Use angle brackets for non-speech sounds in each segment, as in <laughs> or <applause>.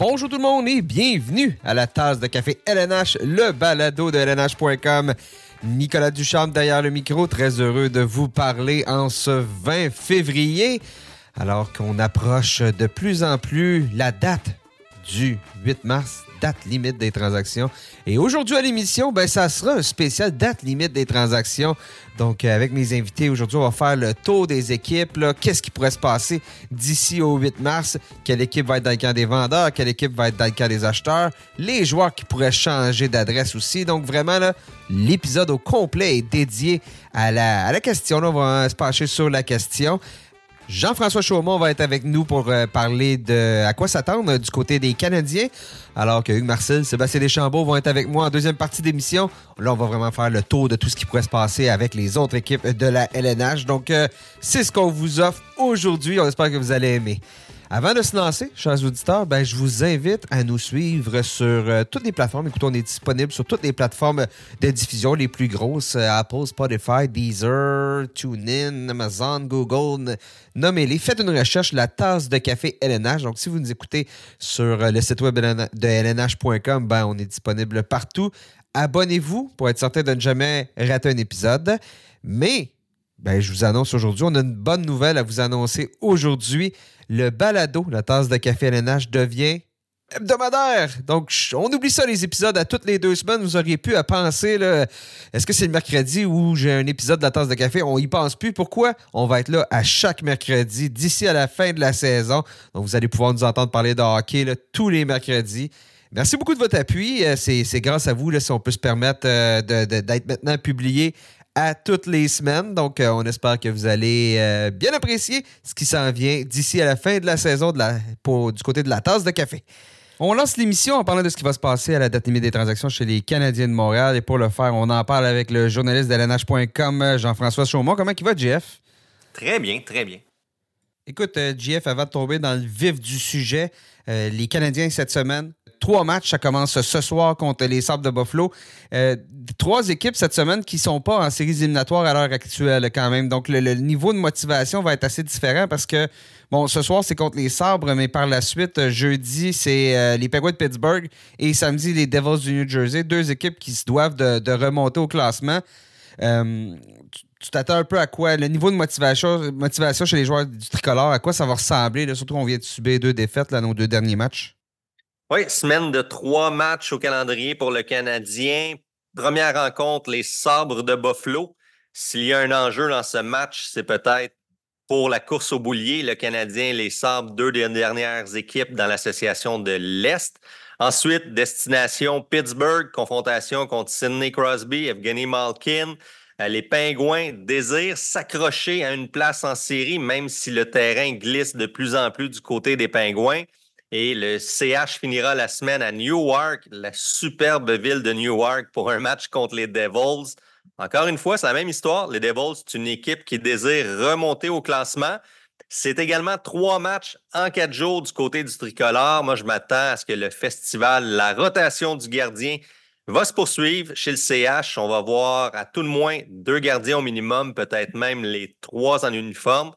Bonjour tout le monde et bienvenue à la tasse de café LNH, le balado de LNH.com. Nicolas Duchamp derrière le micro, très heureux de vous parler en ce 20 février, alors qu'on approche de plus en plus la date du 8 mars date limite des transactions. Et aujourd'hui à l'émission, ben, ça sera un spécial date limite des transactions. Donc, euh, avec mes invités, aujourd'hui, on va faire le tour des équipes. Qu'est-ce qui pourrait se passer d'ici au 8 mars? Quelle équipe va être dans le camp des vendeurs? Quelle équipe va être dans le camp des acheteurs? Les joueurs qui pourraient changer d'adresse aussi. Donc, vraiment, l'épisode au complet est dédié à la, à la question. on va se pencher sur la question. Jean-François Chaumont va être avec nous pour euh, parler de à quoi s'attendre du côté des Canadiens, alors que Hugues Marcel, Sébastien Deschambault vont être avec moi en deuxième partie d'émission. Là, on va vraiment faire le tour de tout ce qui pourrait se passer avec les autres équipes de la LNH. Donc, euh, c'est ce qu'on vous offre aujourd'hui. On espère que vous allez aimer. Avant de se lancer, chers auditeurs, ben, je vous invite à nous suivre sur euh, toutes les plateformes. Écoutez, on est disponible sur toutes les plateformes de diffusion les plus grosses. Euh, Apple, Spotify, Deezer, TuneIn, Amazon, Google, nommez-les. Faites une recherche, la tasse de café LNH. Donc, si vous nous écoutez sur euh, le site web de LNH.com, ben, on est disponible partout. Abonnez-vous pour être certain de ne jamais rater un épisode. Mais ben, je vous annonce aujourd'hui, on a une bonne nouvelle à vous annoncer aujourd'hui le balado, la tasse de café LNH, devient hebdomadaire. Donc, on oublie ça, les épisodes à toutes les deux semaines. Vous auriez pu à penser, est-ce que c'est le mercredi où j'ai un épisode de la tasse de café? On y pense plus. Pourquoi? On va être là à chaque mercredi d'ici à la fin de la saison. Donc, vous allez pouvoir nous entendre parler de hockey tous les mercredis. Merci beaucoup de votre appui. Euh, c'est grâce à vous si on peut se permettre euh, d'être maintenant publié à toutes les semaines. Donc, euh, on espère que vous allez euh, bien apprécier ce qui s'en vient d'ici à la fin de la saison de la, du côté de la tasse de café. On lance l'émission en parlant de ce qui va se passer à la date limite des transactions chez les Canadiens de Montréal. Et pour le faire, on en parle avec le journaliste de LNH.com, Jean-François Chaumont. Comment il va, Jeff? Très bien, très bien. Écoute, Jeff, euh, avant de tomber dans le vif du sujet, les Canadiens cette semaine trois matchs. Ça commence ce soir contre les Sables de Buffalo. Euh, trois équipes cette semaine qui ne sont pas en séries éliminatoires à l'heure actuelle quand même. Donc, le, niveau de motivation va être assez différent parce que, bon, ce soir, c'est contre les Sabres, mais par la suite, jeudi, c'est euh, les Penguins de Pittsburgh et samedi, les Devils du New Jersey. Deux équipes qui se doivent de, remonter au classement. Euh, tu t'attends un peu à quoi? Le niveau de motivation, motivation chez les joueurs du tricolore, à quoi ça va ressembler? surtout qu'on vient de subir deux défaites, là, nos deux derniers matchs. Oui, semaine de trois matchs au calendrier pour le Canadien. Première rencontre, les sabres de Buffalo. S'il y a un enjeu dans ce match, c'est peut-être pour la course au boulier, le Canadien, les sabres, deux des dernières équipes dans l'association de l'Est. Ensuite, destination Pittsburgh, confrontation contre Sidney Crosby, Evgeny Malkin. Euh, les Pingouins désirent s'accrocher à une place en série, même si le terrain glisse de plus en plus du côté des Pingouins. Et le CH finira la semaine à Newark, la superbe ville de Newark, pour un match contre les Devils. Encore une fois, c'est la même histoire. Les Devils, c'est une équipe qui désire remonter au classement. C'est également trois matchs en quatre jours du côté du tricolore. Moi, je m'attends à ce que le festival, la rotation du gardien, va se poursuivre chez le CH. On va voir à tout le moins deux gardiens au minimum, peut-être même les trois en uniforme.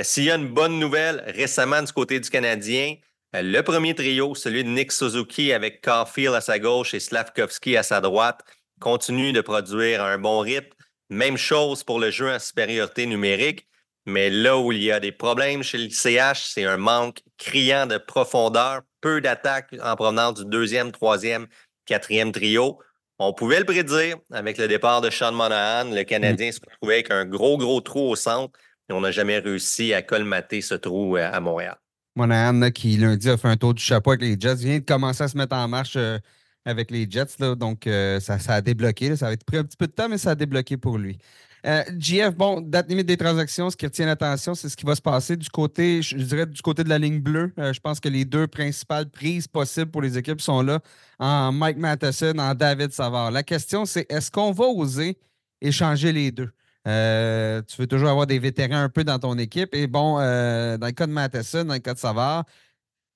S'il y a une bonne nouvelle récemment du côté du Canadien, le premier trio, celui de Nick Suzuki avec Caulfield à sa gauche et Slavkovski à sa droite, continue de produire un bon rythme. Même chose pour le jeu en supériorité numérique. Mais là où il y a des problèmes chez le CH, c'est un manque criant de profondeur, peu d'attaques en provenance du deuxième, troisième, quatrième trio. On pouvait le prédire avec le départ de Sean Monahan. Le Canadien se retrouvait avec un gros, gros trou au centre et on n'a jamais réussi à colmater ce trou euh, à Montréal. Monahan, qui lundi a fait un tour du chapeau avec les Jets, vient de commencer à se mettre en marche euh, avec les Jets. donc, euh, ça, a débloqué. Ça a pris un petit peu de temps, mais ça a débloqué pour lui. Euh, GF, bon, date limite des transactions, ce qui retient l'attention, c'est ce qui va se passer du côté, je dirais, du côté de la ligne bleue. je pense que les deux principales prises possibles pour les équipes sont là, en Mike Matheson, en David Savard. La question, c'est est-ce qu'on va oser échanger les deux? Euh, tu veux toujours avoir des vétérans un peu dans ton équipe. Et bon, euh, dans le cas de Matheson, dans le cas de Savard,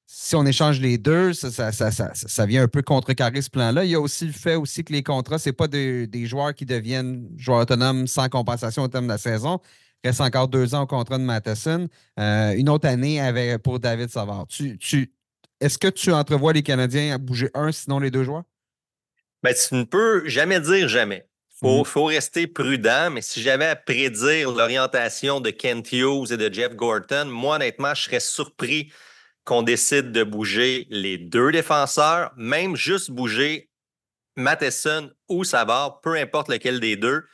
si on échange les deux, ça, vient un peu contrecarrer ce plan-là. Il y a aussi le fait aussi que les contrats, ce n'est pas des joueurs qui deviennent joueurs autonomes sans compensation au terme de la saison. Il reste encore deux ans au contrat de Matheson. Euh, une autre année pour David Savard. Est-ce que tu entrevois les Canadiens à bouger un, sinon les deux joueurs? Ben, tu ne peux jamais dire jamais. Il faut, mhm. faut, rester prudent, mais si j'avais à prédire l'orientation de Kent Hughes et de Jeff Gorton, moi, honnêtement, je serais surpris qu'on décide de bouger les deux défenseurs, même juste bouger Matheson ou Savard, peu importe lequel des deux.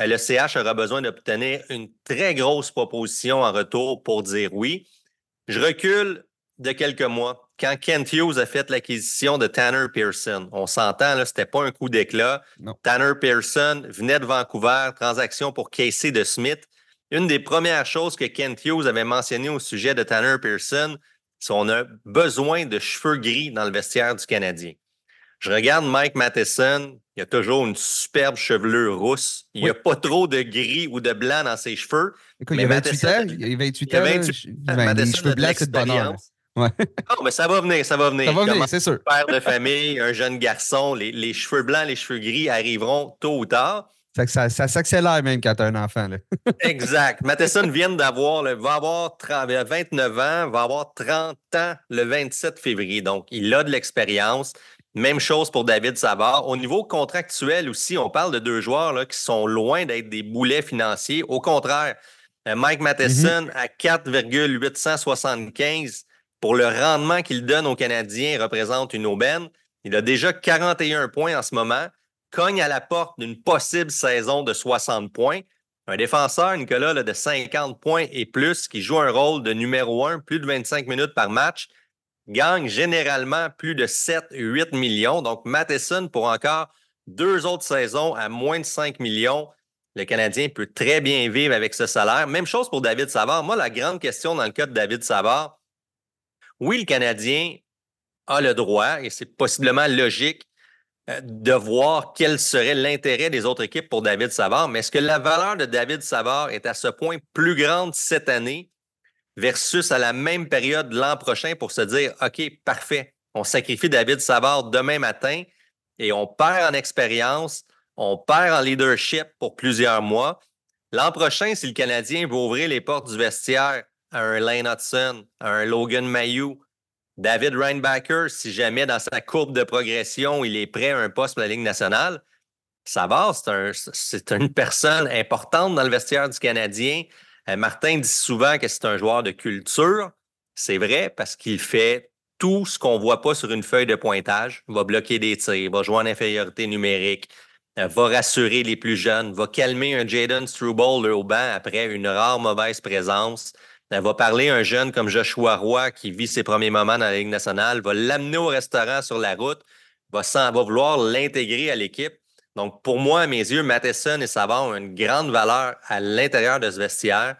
Euh, le CH aura besoin d'obtenir une très grosse proposition en retour pour dire oui. Je recule de quelques mois quand Kent Hughes a fait l'acquisition de Tanner Pearson. On s'entend, ce n'était pas un coup d'éclat. Tanner Pearson venait de Vancouver, transaction pour Casey de Smith. Une des premières choses que Kent Hughes avait mentionné au sujet de Tanner Pearson, c'est qu'on a besoin de cheveux gris dans le vestiaire du Canadien. Je regarde Mike Matheson, il a toujours une superbe chevelure rousse. Il n'y a pas trop de gris ou de blanc dans ses cheveux. Écoute, il, a 28 ans, il a 28 ans. Il a 28 ans. cheveux blancs, c'est de bonheur. Ouais. Non, mais ça va venir, ça va venir. Ça va venir, c'est sûr. Père de famille, un jeune garçon, les, les, cheveux blancs, les cheveux gris arriveront tôt ou tard. Ça, ça, s'accélère même quand tu as un enfant. Là. <laughs> exact. Matheson vient d'avoir, va avoir 29 ans, va avoir 30 ans le 27 février. Donc, il a de l'expérience. Même chose pour David Savard. Au niveau contractuel aussi, on parle de deux joueurs là, qui sont loin d'être des boulets financiers. Au contraire, euh, Mike Matheson mm-hmm. à 4,875 pour le rendement qu'il donne aux Canadiens représente une aubaine. Il a déjà 41 points en ce moment, cogne à la porte d'une possible saison de 60 points. Un défenseur, Nicolas, de 50 points et plus, qui joue un rôle de numéro un, plus de 25 minutes par match, gagne généralement plus de 7-8 millions. Donc, Matheson, pour encore deux autres saisons à moins de 5 millions, le Canadien peut très bien vivre avec ce salaire. Même chose pour David Savard. Moi, la grande question dans le cas de David Savard, oui, le Canadien a le droit, et c'est possiblement logique, euh, de voir quel serait l'intérêt des autres équipes pour David Savard, mais est-ce que la valeur de David Savard est à ce point plus grande cette année versus à la même période l'an prochain pour se dire, OK, parfait, on sacrifie David Savard demain matin et on perd en expérience, on perd en leadership pour plusieurs mois. L'an prochain, si le Canadien veut ouvrir les portes du vestiaire à un Lane Hudson, à un Logan Mayou, David Reinbacker, si jamais dans sa courbe de progression, il est prêt à un poste pour la Ligue nationale, Savard, c'est un, une personne importante dans le vestiaire du Canadien. Euh, Martin dit souvent que c'est un joueur de culture. C'est vrai parce qu'il fait tout ce qu'on ne voit pas sur une feuille de pointage. Il va bloquer des tirs, va jouer en infériorité numérique, euh, va rassurer les plus jeunes, va calmer un Jaden Struble au banc après une rare mauvaise présence. Elle euh, va parler un jeune comme Joshua Roy qui vit ses premiers moments dans la Ligue nationale, va l'amener au restaurant sur la route, va, va vouloir l'intégrer à l'équipe. Donc, pour moi, à mes yeux, Matheson et Savard ont une grande valeur à l'intérieur de ce vestiaire.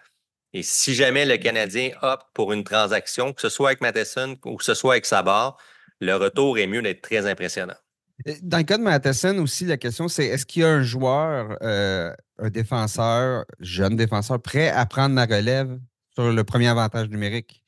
Et si jamais le Canadien opte pour une transaction, que ce soit avec Matheson ou que ce soit avec Savard, le retour est mieux d'être très impressionnant. Dans le cas de Matheson aussi, la question, c'est est-ce qu'il y a un joueur, euh, un défenseur, jeune défenseur, prêt à prendre la relève? Sur le premier avantage numérique?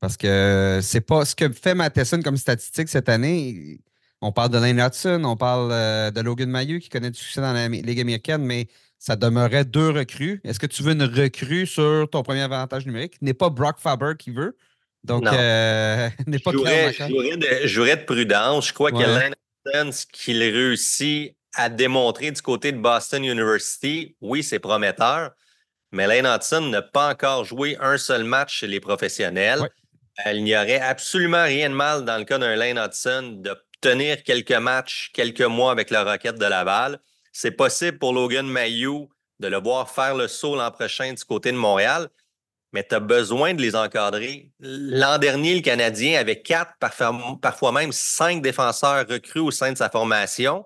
Parce que c'est pas ce que fait Matheson comme statistique cette année. On parle de Lane Hudson, on parle euh, de Logan Mayu qui connaît du succès dans la Ligue américaine, mais ça demeurait deux recrues. Est-ce que tu veux une recrue sur ton premier avantage numérique? N'est pas Brock Faber qui veut. Donc, euh, <laughs> n'est pas Je jouerais de, prudence. Je crois que Lane Hudson, ce qu'il réussit à démontrer du côté de Boston University, oui, c'est prometteur. Mais Lane Hudson n'a pas encore joué un seul match chez les professionnels. Il n'y aurait absolument rien de mal dans le cas d'un Lane Hudson de tenir quelques matchs, quelques mois avec la Roquette de Laval. C'est possible pour Logan Mayou de le voir faire le saut l'an prochain du côté de Montréal, mais tu as besoin de les encadrer. L'an dernier, le Canadien avait quatre, parfois même cinq défenseurs recrues au sein de sa formation.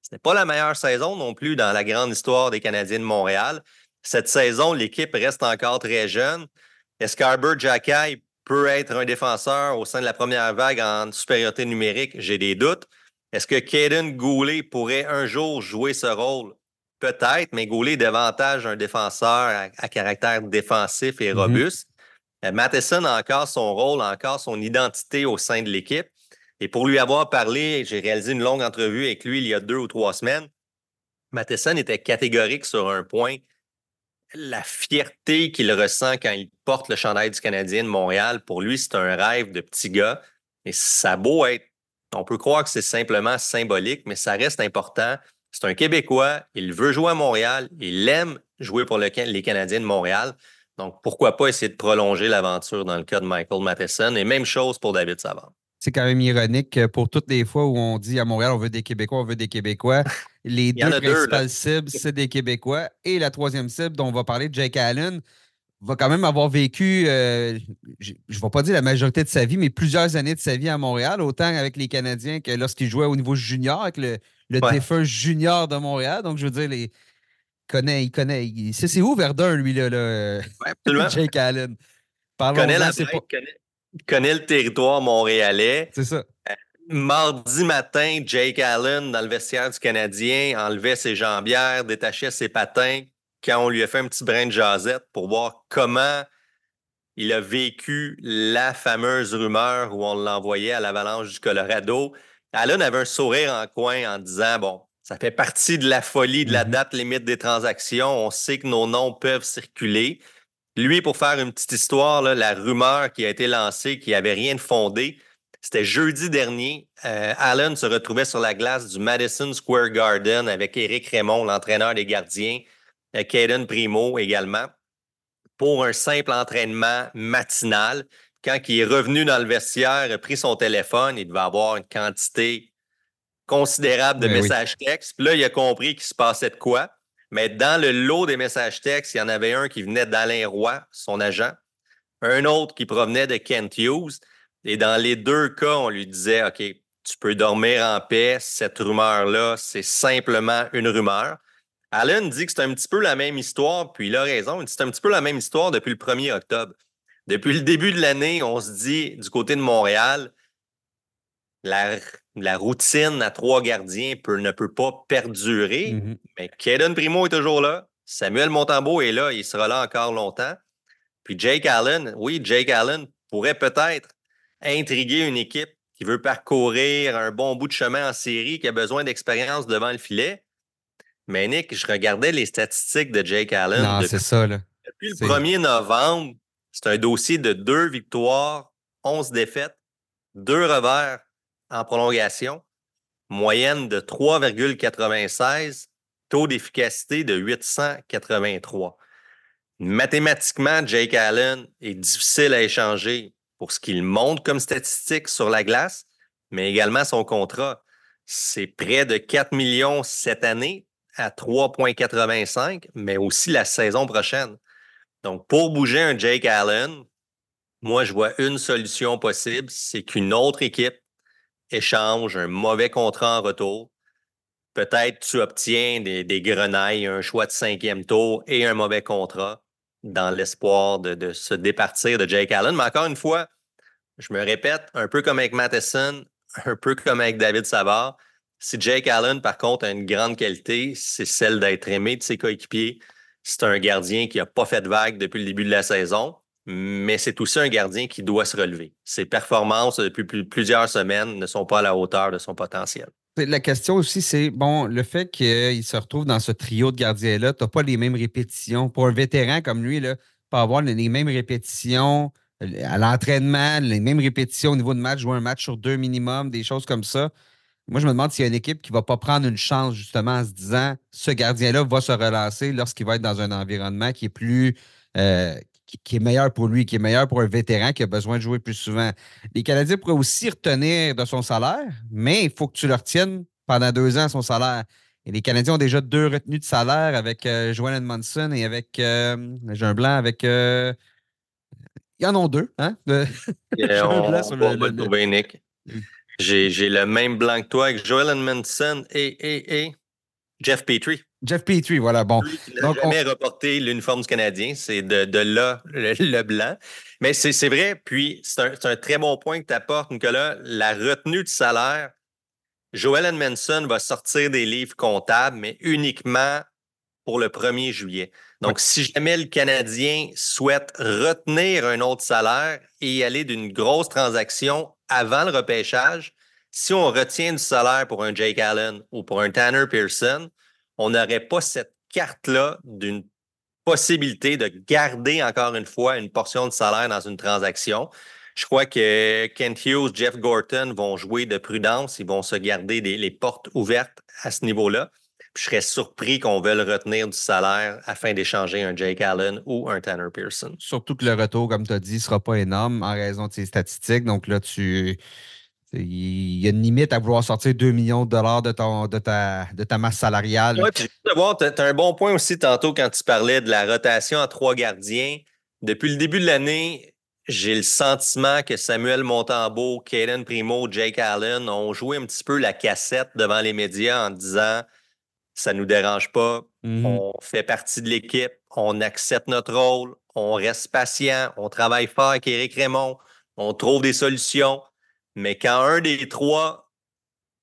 Ce n'est pas la meilleure saison non plus dans la grande histoire des Canadiens de Montréal. Cette saison, l'équipe reste encore très jeune. Est-ce qu'Arbor Jacky peut être un défenseur au sein de la première vague en supériorité numérique? J'ai des doutes. Est-ce que Caden Goulet pourrait un jour jouer ce rôle? Peut-être, mais Goulet est davantage un défenseur à, caractère défensif et mm-hmm. robuste. Euh, Matheson a encore son rôle, encore son identité au sein de l'équipe. Et pour lui avoir parlé, j'ai réalisé une longue entrevue avec lui il y a deux ou trois semaines. Matheson était catégorique sur un point la fierté qu'il ressent quand il porte le chandail du Canadien de Montréal, pour lui, c'est un rêve de petit gars. Et ça a beau être, on peut croire que c'est simplement symbolique, mais ça reste important. C'est un Québécois, il veut jouer à Montréal, il aime jouer pour les Canadiens de Montréal. Donc, pourquoi pas essayer de prolonger l'aventure dans le cas de Michael Matheson? Et même chose pour David Savard. C'est quand même ironique pour toutes les fois où on dit à Montréal, on veut des Québécois, on veut des Québécois. <laughs> Les deux principales cibles, c'est des Québécois. Et la troisième cible dont on va parler, Jake Allen, va quand même avoir vécu, euh, je ne vais pas dire la majorité de sa vie, mais plusieurs années de sa vie à Montréal, autant avec les Canadiens que lorsqu'il jouait au niveau junior, avec le, défunt junior de Montréal. Donc, je veux dire, les, connaît, il connaît. c'est où Verdun, lui, là, là <laughs> Jake Allen? Il connaît, la connaît, le territoire montréalais. C'est ça. Euh, mardi matin, Jake Allen, dans le vestiaire du Canadien, enlevait ses jambières, détachait ses patins, quand on lui a fait un petit brin de jasette pour voir comment il a vécu la fameuse rumeur où on l'envoyait à l'avalanche du Colorado. Allen avait un sourire en coin en disant Bon, ça fait partie de la folie de la mm-hmm. date limite des transactions. On sait que nos noms peuvent circuler. Lui, pour faire une petite histoire, la rumeur qui a été lancée, qui n'avait rien de fondé, c'était jeudi dernier. Euh, Allen se retrouvait sur la glace du Madison Square Garden avec Éric Raymond, l'entraîneur des gardiens. Caden Primo également, pour un simple entraînement matinal. Quand il est revenu dans le vestiaire, a pris son téléphone, il devait avoir une quantité considérable de ben messages textes. Puis là, il a compris qu'il se passait de quoi. Mais dans le lot des messages textes, il y en avait un qui venait d'Alain Roy, son agent, un autre qui provenait de Kent Hughes. Et dans les deux cas, on lui disait OK, tu peux dormir en paix, cette rumeur-là, c'est simplement une rumeur. Allen dit que c'est un petit peu la même histoire, puis il a raison. C'est un petit peu la même histoire depuis le 1er octobre. Depuis le début de l'année, on se dit du côté de Montréal, la, routine à trois gardiens ne peut pas perdurer. Mm-hmm. Mais Kaden Primo est toujours là. Samuel Montembeau est là. Il sera là encore longtemps. Puis Jake Allen, oui, Jake Allen pourrait peut-être intriguer une équipe qui veut parcourir un bon bout de chemin en série, qui a besoin d'expérience devant le filet. Mais Nick, je regardais les statistiques de Jake Allen. Non, c'est ça. Là. Depuis le 1er novembre, c'est un dossier de deux victoires, 11 défaites, deux revers en prolongation, moyenne de 3,96, taux d'efficacité de 883. Mathématiquement, Jake Allen est difficile à échanger pour ce qu'il montre comme statistique sur la glace, mais également son contrat. C'est près de 4 millions cette année, à 3,85, mais aussi la saison prochaine. Donc, pour bouger un Jake Allen, moi, je vois une solution possible, c'est qu'une autre équipe échange un mauvais contrat en retour. Peut-être tu obtiens des, grenailles, un choix de cinquième tour et un mauvais contrat dans l'espoir de, se départir de Jake Allen. Mais encore une fois, je me répète, un peu comme avec Matheson, un peu comme avec David Savard, si Jake Allen, par contre, a une grande qualité, c'est celle d'être aimé de ses coéquipiers. C'est un gardien qui n'a pas fait de vague depuis le début de la saison, mais c'est aussi un gardien qui doit se relever. Ses performances depuis plusieurs semaines ne sont pas à la hauteur de son potentiel. La question aussi, c'est bon, le fait qu'il se retrouve dans ce trio de gardiens-là, tu n'as pas les mêmes répétitions. Pour un vétéran comme lui, là, pas avoir les mêmes répétitions euh, à l'entraînement, les mêmes répétitions au niveau de match, jouer un match sur deux minimum, des choses comme ça. Moi, je me demande s'il y a une équipe qui ne va pas prendre une chance justement en se disant ce gardien-là va se relancer lorsqu'il va être dans un environnement qui est plus euh, qui, est meilleur pour lui, qui est meilleur pour un vétéran qui a besoin de jouer plus souvent. Les Canadiens pourraient aussi retenir de son salaire, mais il faut que tu le retiennes pendant deux ans son salaire. Et les Canadiens ont déjà deux retenues de salaire avec euh, Joel Edmondson et avec euh, j'ai un blanc avec euh, ils en ont deux, hein? <laughs> J'ai le même blanc que toi avec Joel Edmondson et, et, Jeff Petrie. Jeff Petrie, voilà, bon. Il n'a jamais reporté l'uniforme du Canadien, c'est de, de, là le, blanc. Mais c'est vrai, puis c'est un, un, très bon point que tu apportes, Nicolas. La retenue de salaire, Joel Edmondson va sortir des livres comptables, mais uniquement pour le 1er juillet. Donc, si jamais le Canadien souhaite retenir un autre salaire et aller d'une grosse transaction avant le repêchage, si on retient du salaire pour un Jake Allen ou pour un Tanner Pearson, on n'aurait pas cette carte-là d'une possibilité de garder encore une fois une portion de salaire dans une transaction. Je crois que Kent Hughes, Jeff Gorton vont jouer de prudence. Ils vont se garder les portes ouvertes à ce niveau-là. Je serais surpris qu'on veuille retenir du salaire afin d'échanger un Jake Allen ou un Tanner Pearson. Surtout que le retour, comme tu as dit, ne sera pas énorme en raison de ses statistiques. Donc là, tu. Il y a une limite à vouloir sortir 2 millions de dollars de, ton, de, ta, de ta masse salariale. Oui, puis tu as un bon point aussi tantôt quand tu parlais de la rotation à trois gardiens. Depuis le début de l'année, j'ai le sentiment que Samuel Montembeau, Caden Primo, Jake Allen ont joué un petit peu la cassette devant les médias en disant ça ne nous dérange pas, mm-hmm. on fait partie de l'équipe, on accepte notre rôle, on reste patient, on travaille fort avec Éric Raymond, on trouve des solutions. Mais quand un des trois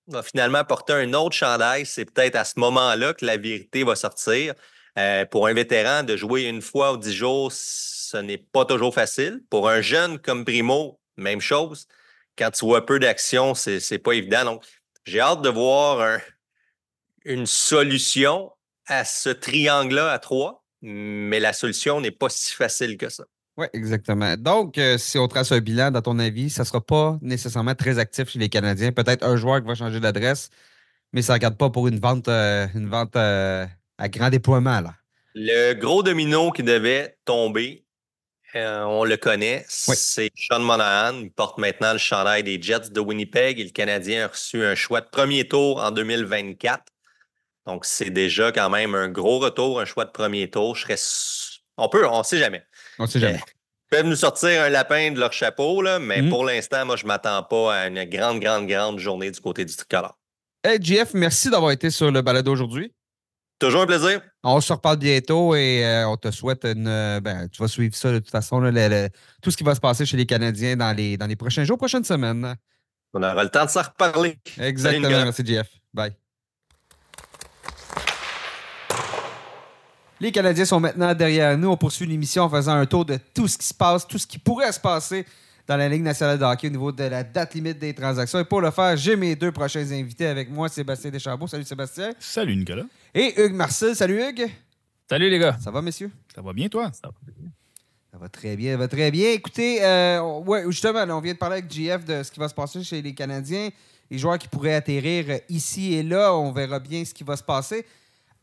va finalement porter un autre chandail, c'est peut-être à ce moment-là que la vérité va sortir. Euh, pour un vétéran, de jouer une fois ou dix jours, ce n'est pas toujours facile. Pour un jeune comme Primo, même chose. Quand tu vois peu d'action, c'est n'est pas évident. Donc, j'ai hâte de voir une solution à ce triangle-là à trois, mais la solution n'est pas si facile que ça. Oui, exactement. Donc, euh, si on trace un bilan, dans ton avis, ça ne sera pas nécessairement très actif chez les Canadiens. Peut-être un joueur qui va changer d'adresse, mais ça ne regarde pas pour une vente, euh, une vente euh, à grand déploiement. Là. Le gros domino qui devait tomber, on le connaît, c'est Sean Monahan. Il porte maintenant le chandail des Jets de Winnipeg et le Canadien a reçu un choix de premier tour en 2024. Donc, c'est déjà quand même un gros retour, un choix de premier tour. Je serais... On peut, on ne sait jamais. On sait jamais. Ils peuvent nous sortir un lapin de leur chapeau, là, mais mhm. pour l'instant, moi, je ne m'attends pas à une grande, grande, grande journée du côté du tricolore. Hey, JF, merci d'avoir été sur le balado aujourd'hui. Toujours un plaisir. On se reparle bientôt et euh, on te souhaite une. Euh, ben, tu vas suivre ça de toute façon, tout ce qui va se passer chez les Canadiens dans les, dans les prochains jours, prochaines semaines. On aura le temps de s'en reparler. Exactement. merci, JF. Bye. Les Canadiens sont maintenant derrière nous. On poursuit l'émission en faisant un tour de tout ce qui se passe, tout ce qui pourrait se passer dans la Ligue nationale de hockey au niveau de la date limite des transactions. Et pour le faire, j'ai mes deux prochains invités avec moi, Sébastien Deschambault. Salut Sébastien. Salut Nicolas. Et Hugues Marcel. Salut Hugues. Salut les gars. Ça va, messieurs? Ça va bien, toi? Ça va bien. Ça va très bien, ça va très bien. Écoutez, euh, ouais, justement, on vient de parler avec GF de ce qui va se passer chez les Canadiens. Les joueurs qui pourraient atterrir ici et là, on verra bien ce qui va se passer.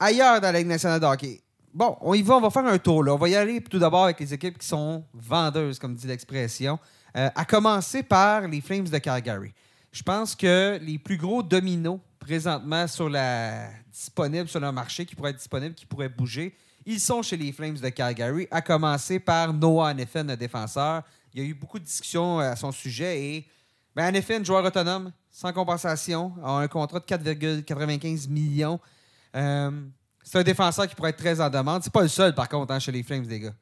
Ailleurs dans la Ligue nationale de hockey, Bon, on y va, on va faire un tour. Là. On va y aller tout d'abord avec les équipes qui sont vendeuses, comme dit l'expression. Euh, à commencer par les Flames de Calgary. Je pense que les plus gros dominos présentement sur la disponible sur le marché, qui pourraient être disponibles, qui pourraient bouger, ils sont chez les Flames de Calgary, à commencer par Noah Neffen, le défenseur. Il y a eu beaucoup de discussions à son sujet et ben, joueur autonome, sans compensation, a un contrat de 4,95 millions. Euh, c'est un défenseur qui pourrait être très en demande. C'est pas le seul, par contre, hein, chez les Flames, des gars.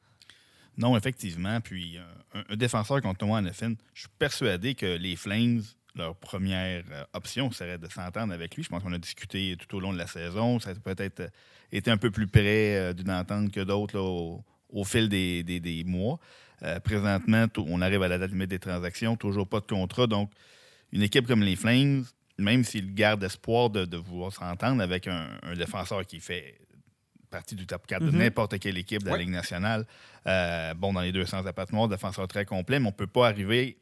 Non, effectivement. Puis euh, un, défenseur contre Thomas Neffin, je suis persuadé que les Flames, leur première euh, option serait de s'entendre avec lui. Je pense qu'on a discuté tout au long de la saison. Ça a peut-être euh, été un peu plus près d'une entente que d'autres au, fil des, mois. présentement, on arrive à la date limite des transactions, toujours pas de contrat. Donc, une équipe comme les Flames, même s'il garde espoir de, de vouloir s'entendre avec un, défenseur qui fait partie du top 4 de mhm. n'importe quelle équipe de la Ligue nationale, euh, bon, dans les deux sens à défenseur très complet, mais on ne peut pas arriver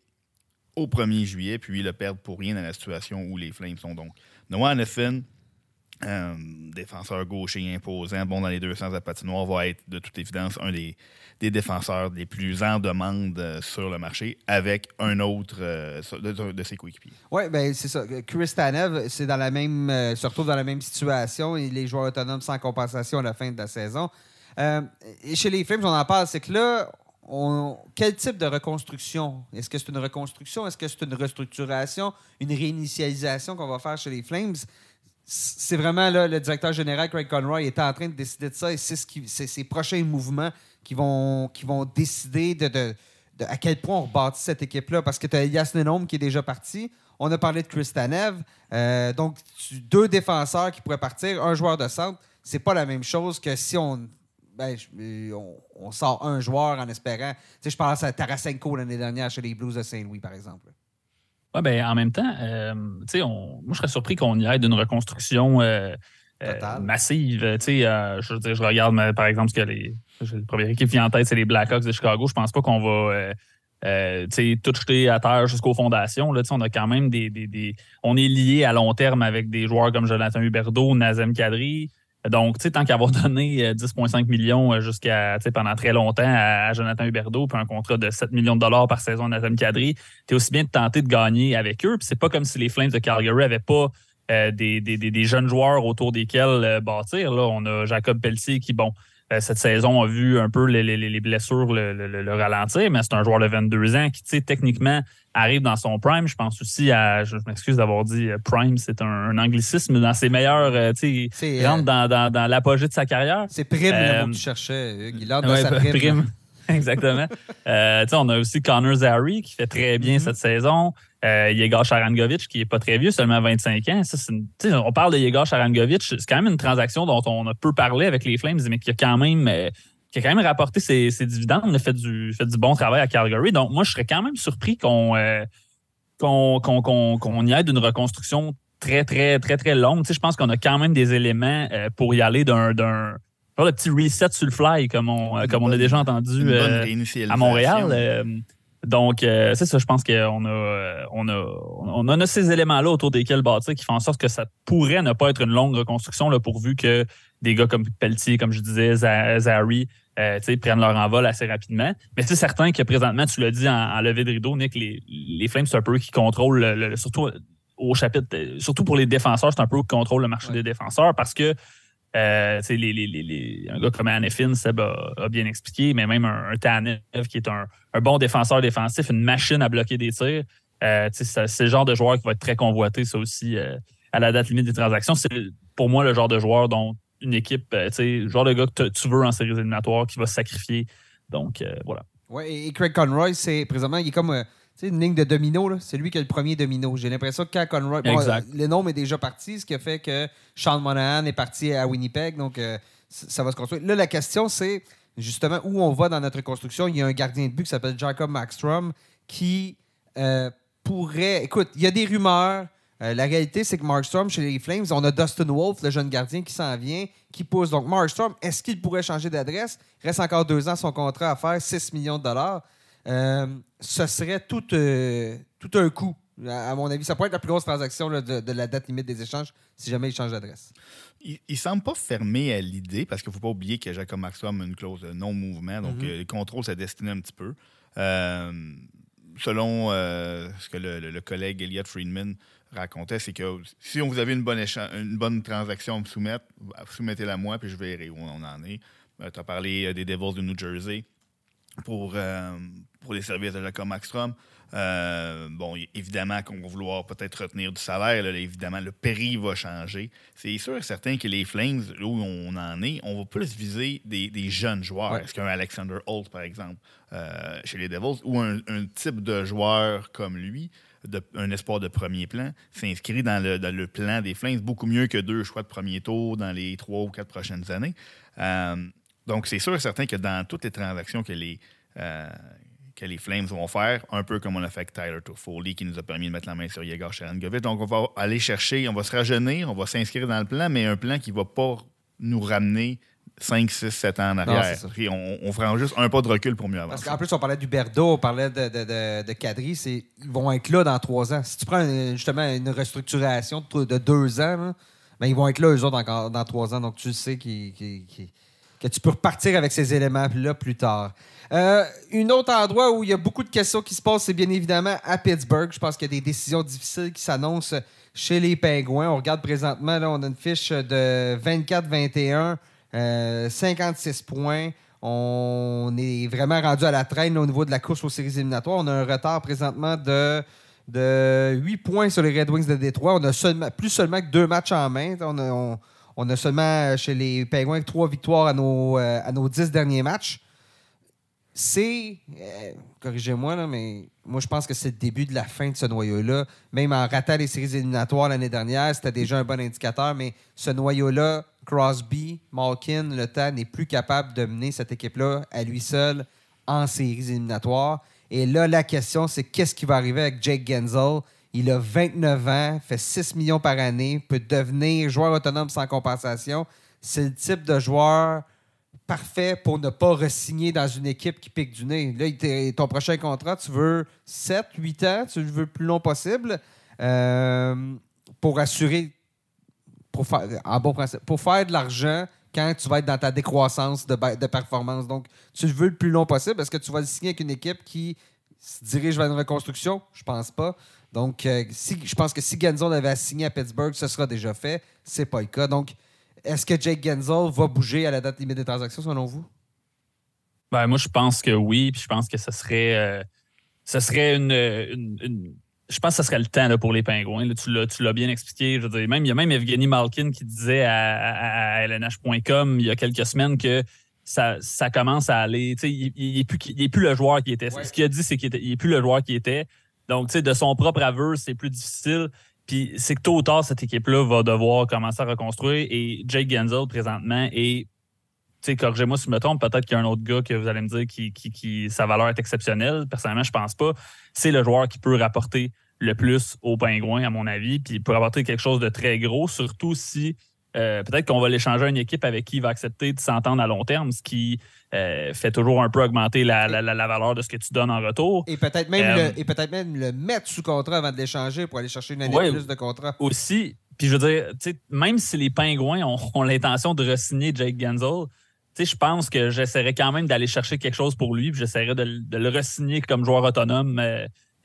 au 1er juillet puis le perdre pour rien dans la situation où les Flames sont donc. Noah Neffin, un défenseur gaucher imposant, bon dans les deux sens à patinoire, va être de toute évidence un des, défenseurs les plus en demande euh, sur le marché avec un autre euh, de, ses coéquipiers. Oui, ben c'est ça. Chris Tanev, dans la même, euh, se retrouve dans la même situation. Il est joueur autonome sans compensation à la fin de la saison. chez les Flames, on en parle, c'est que là, quel type de reconstruction? Est-ce que c'est une reconstruction? Est-ce que c'est une restructuration? Une réinitialisation qu'on va faire chez les Flames? C'est vraiment le directeur général Craig Conroy est en train de décider de ça et c'est ce ces prochains mouvements qui vont, décider de, à quel point on rebâtit cette équipe-là. Parce que tu as Elias Nenome qui est déjà parti. On a parlé de Chris Tanev. Euh, donc, deux défenseurs qui pourraient partir, un joueur de centre, c'est pas la même chose que si on, ben, on, sort un joueur en espérant. je pense à Tarasenko l'année dernière chez les Blues de Saint-Louis, par exemple. Ouais, ben, en même temps, euh, on, moi, je serais surpris qu'on y aille d'une reconstruction euh, euh, massive. je, je regarde, par exemple, ce que les. Le première équipe qui vient en tête, c'est les Blackhawks de Chicago. Je pense pas qu'on va euh, tout jeté à terre jusqu'aux fondations. Là, on a quand même des, des, On est lié à long terme avec des joueurs comme Jonathan Huberdeau, Nazem Kadri. Donc, tant qu'avoir donné 10,5 euh, millions euh, jusqu'à pendant très longtemps à, Jonathan Huberdeau, puis un contrat de 7 millions de dollars par saison à Nazem Kadri, tu es aussi bien de tenter de gagner avec eux. Puis c'est pas comme si les Flames de Calgary n'avaient pas des, des, jeunes joueurs autour desquels bâtir. Là, on a Jacob Pelletier qui, bon, euh, cette saison a vu un peu les, blessures le, ralentir, mais c'est un joueur de 22 ans qui, techniquement, arrive dans son prime. Je pense aussi à, je m'excuse d'avoir dit euh, prime, c'est un, anglicisme dans ses meilleurs, euh, tu sais, il rentre dans, l'apogée de sa carrière. C'est prime le mot que tu cherchais, Il rentre dans sa prime. <laughs> Exactement. on a aussi Connor Zary qui fait très bien mm-hmm. cette saison. Euh, Yegor Sharangovic, qui n'est pas très vieux, seulement 25 ans. on parle de Yegor Sharangovic, c'est quand même une transaction dont on a peu parlé avec les Flames, mais qui a quand même, euh, qui a quand même rapporté ses, dividendes, a fait du, fait du bon travail à Calgary. Donc, moi, je serais quand même surpris qu'on euh, qu'on y ait d'une reconstruction très, très, très, très longue. je pense qu'on a quand même des éléments euh, pour y aller d'un le petit reset sur le fly, comme on, comme on a déjà entendu à Montréal. Donc, euh, c'est ça, je pense qu'on a, euh, on a, on a ces éléments-là autour desquels bâtir qui font en sorte que ça pourrait ne pas être une longue reconstruction, là, pourvu que des gars comme Pelletier, comme je disais, Zary, euh, prennent leur envol assez rapidement. Mais c'est certain que présentement, tu l'as dit en, levée de rideau, Nick, les, les Flames, c'est un peu qui contrôlent, surtout au chapitre, surtout pour les défenseurs, c'est un peu qui contrôle le marché des défenseurs parce que euh, les, un gars comme Anefin, Seb a, bien expliqué, mais même un, un Tanev qui est un, bon défenseur défensif, une machine à bloquer des tirs. Euh, c'est le genre de joueur qui va être très convoité, ça aussi, euh, à la date limite des transactions. C'est pour moi le genre de joueur dont une équipe, le genre de gars que tu veux en séries éliminatoires qui va sacrifier. Donc, voilà. Ouais, et Craig Conroy, c'est présentement, il est comme c'est une ligne de domino, c'est lui qui a le premier domino. J'ai l'impression que quand Conroy. Bon, le nom est déjà parti, ce qui a fait que Sean Monahan est parti à Winnipeg, donc euh, ça va se construire. Là, la question, c'est justement où on va dans notre construction. Il y a un gardien de but qui s'appelle Jacob Maxstrom qui euh, pourrait. Écoute, il y a des rumeurs. Euh, la réalité, c'est que Markstrom, chez les Flames, on a Dustin Wolf, le jeune gardien qui s'en vient, qui pousse. Donc, Markstrom, est-ce qu'il pourrait changer d'adresse? Reste encore deux ans son contrat à faire, 6 millions de dollars. Euh, ce serait tout, euh, tout un coup, à, mon avis. Ça pourrait être la plus grosse transaction de, la date limite des échanges si jamais il change d'adresse. Il ne semble pas fermé à l'idée, parce qu'il ne faut pas oublier que Jacob Maxwell a une clause de non-mouvement, donc mm-hmm. euh, les contrôles se destinent un petit peu. selon ce que le, collègue Elliot Friedman racontait, c'est que si vous avez une bonne, une bonne transaction à me soumettre, soumettez-la moi, puis je verrai où on en est. tu as parlé des Devils de New Jersey pour, euh, pour les services de Jacob Maxstrom. Euh, bon, évidemment qu'on va vouloir peut-être retenir du salaire. évidemment, le prix va changer. C'est sûr et certain que les Flames, là où on en est, on va plus viser des, jeunes joueurs. Est-ce qu'un Alexander Holt, par exemple, euh, chez les Devils, ou un, type de joueur comme lui, un espoir de premier plan, s'inscrit dans le, dans le, plan des Flames beaucoup mieux que deux choix de premier tour dans les trois ou quatre prochaines années? Donc, c'est sûr et certain que dans toutes les transactions que les, euh, que les Flames vont faire, un peu comme on a fait avec Tyler Toffoli, qui nous a permis de mettre la main sur Yegor Sharangovich. Donc, on va aller chercher, on va se rajeunir, on va s'inscrire dans le plan, mais un plan qui ne va pas nous ramener 5, 6, 7 ans en arrière. on, on, fera juste un pas de recul pour mieux avancer. Parce qu'en plus, on parlait du Berdo, on parlait de, de, ils vont être là dans 3 ans. Si tu prends justement une restructuration de 2 ans, ben, ils vont être là, eux autres, encore dans 3 ans. Donc, tu sais qu'ils tu peux repartir avec ces éléments-là plus tard. Euh, un autre endroit où il y a beaucoup de questions qui se posent, c'est bien évidemment à Pittsburgh. Je pense qu'il y a des décisions difficiles qui s'annoncent chez les Pingouins. On regarde présentement, là, on a une fiche de 24-21, 56 euh, points. On est vraiment rendu à la traîne au niveau de la course aux séries éliminatoires. On a un retard présentement de, de 8 points sur les Red Wings de Détroit. On a plus seulement que deux matchs en main. On on a seulement euh, chez les Penguins trois victoires à nos, euh, dix derniers matchs. C'est, euh, corrigez-moi, mais moi je pense que c'est le début de la fin de ce noyau-là. Même en ratant les séries éliminatoires l'année dernière, c'était déjà un bon indicateur, mais ce noyau-là, Crosby, Malkin, Le Temps n'est plus capable de mener cette équipe-là à lui seul en séries éliminatoires. Et là, la question, c'est qu'est-ce qui va arriver avec Jake Genzel il a 29 ans, fait 6 millions par année, peut devenir joueur autonome sans compensation. C'est le type de joueur parfait pour ne pas re-signer dans une équipe qui pique du nez. Là, ton prochain contrat, tu veux 7, 8 ans, tu veux le plus long possible euh, pour assurer, pour faire, pour faire de l'argent quand tu vas être dans ta décroissance de, de performance. Donc, tu le veux le plus long possible. Est-ce que tu vas le signer avec une équipe qui se dirige vers une reconstruction? Je pense pas. Donc, euh, si, je pense que si Genzel avait signé à Pittsburgh, ce sera déjà fait. C'est pas le cas. Donc, est-ce que Jake Genzel va bouger à la date limite des transactions, selon vous? Ben, moi, je pense que oui. Puis je pense que ce serait, euh, ce serait une, Je pense que ce serait le temps pour les Pingouins. tu l'as bien expliqué. Je veux même, il y a même Evgeny Malkin qui disait à, à, LNH.com il y a quelques semaines que ça, ça commence à aller. Il n'est plus, plus, le joueur qui était. Ce qu'il a dit, c'est qu'il n'est plus le joueur qui était. Donc, de son propre aveu, c'est plus difficile. Puis c'est que tôt ou tard, cette équipe-là va devoir commencer à reconstruire. Et Jake Genzel, présentement, est. Corrigez-moi si je me trompe, peut-être qu'il y a un autre gars que vous allez me dire qui, qui, sa valeur est exceptionnelle. Personnellement, je pense pas. C'est le joueur qui peut rapporter le plus aux Pingouins, à mon avis, puis il peut rapporter quelque chose de très gros, surtout si euh, peut-être qu'on va l'échanger à une équipe avec qui il va accepter de s'entendre à long terme, ce qui euh, fait toujours un peu augmenter la, valeur de ce que tu donnes en retour. Et peut-être même, le, euh, peut même le mettre sous contrat avant de l'échanger pour aller chercher une année plus de contrat. Aussi. Puis je veux dire, même si les Pingouins ont, <laughs> l'intention de re-signer Jake Genzel, je pense que j'essaierai quand même d'aller chercher quelque chose pour lui. J'essaierai de, le re-signer comme joueur autonome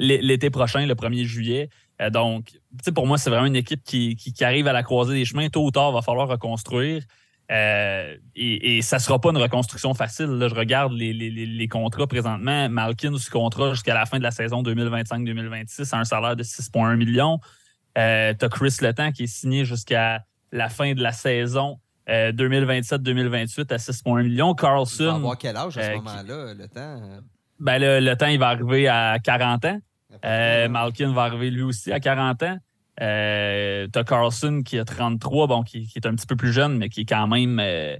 l'été prochain, le 1er juillet. Euh, donc, pour moi, c'est vraiment une équipe qui, arrive à la croisée des chemins. Tôt ou tard, il va falloir reconstruire. Euh, et, ça ne sera pas une reconstruction facile. je regarde les, contrats présentement. Malkin sous contrat jusqu'à la fin de la saison 2025-2026 à un salaire de 6,1 millions. Euh, tu as Chris Letang qui est signé jusqu'à la fin de la saison 2027-2028 à 6,1 millions. Carlson. Il va avoir quel âge à ce moment-là, le temps? Ben, le, temps, il va arriver à 40 ans. Euh, Malkin va arriver lui aussi à 40 ans. Euh, T'as Carlson qui a 33, bon, qui, est un petit peu plus jeune, mais qui est quand même, euh,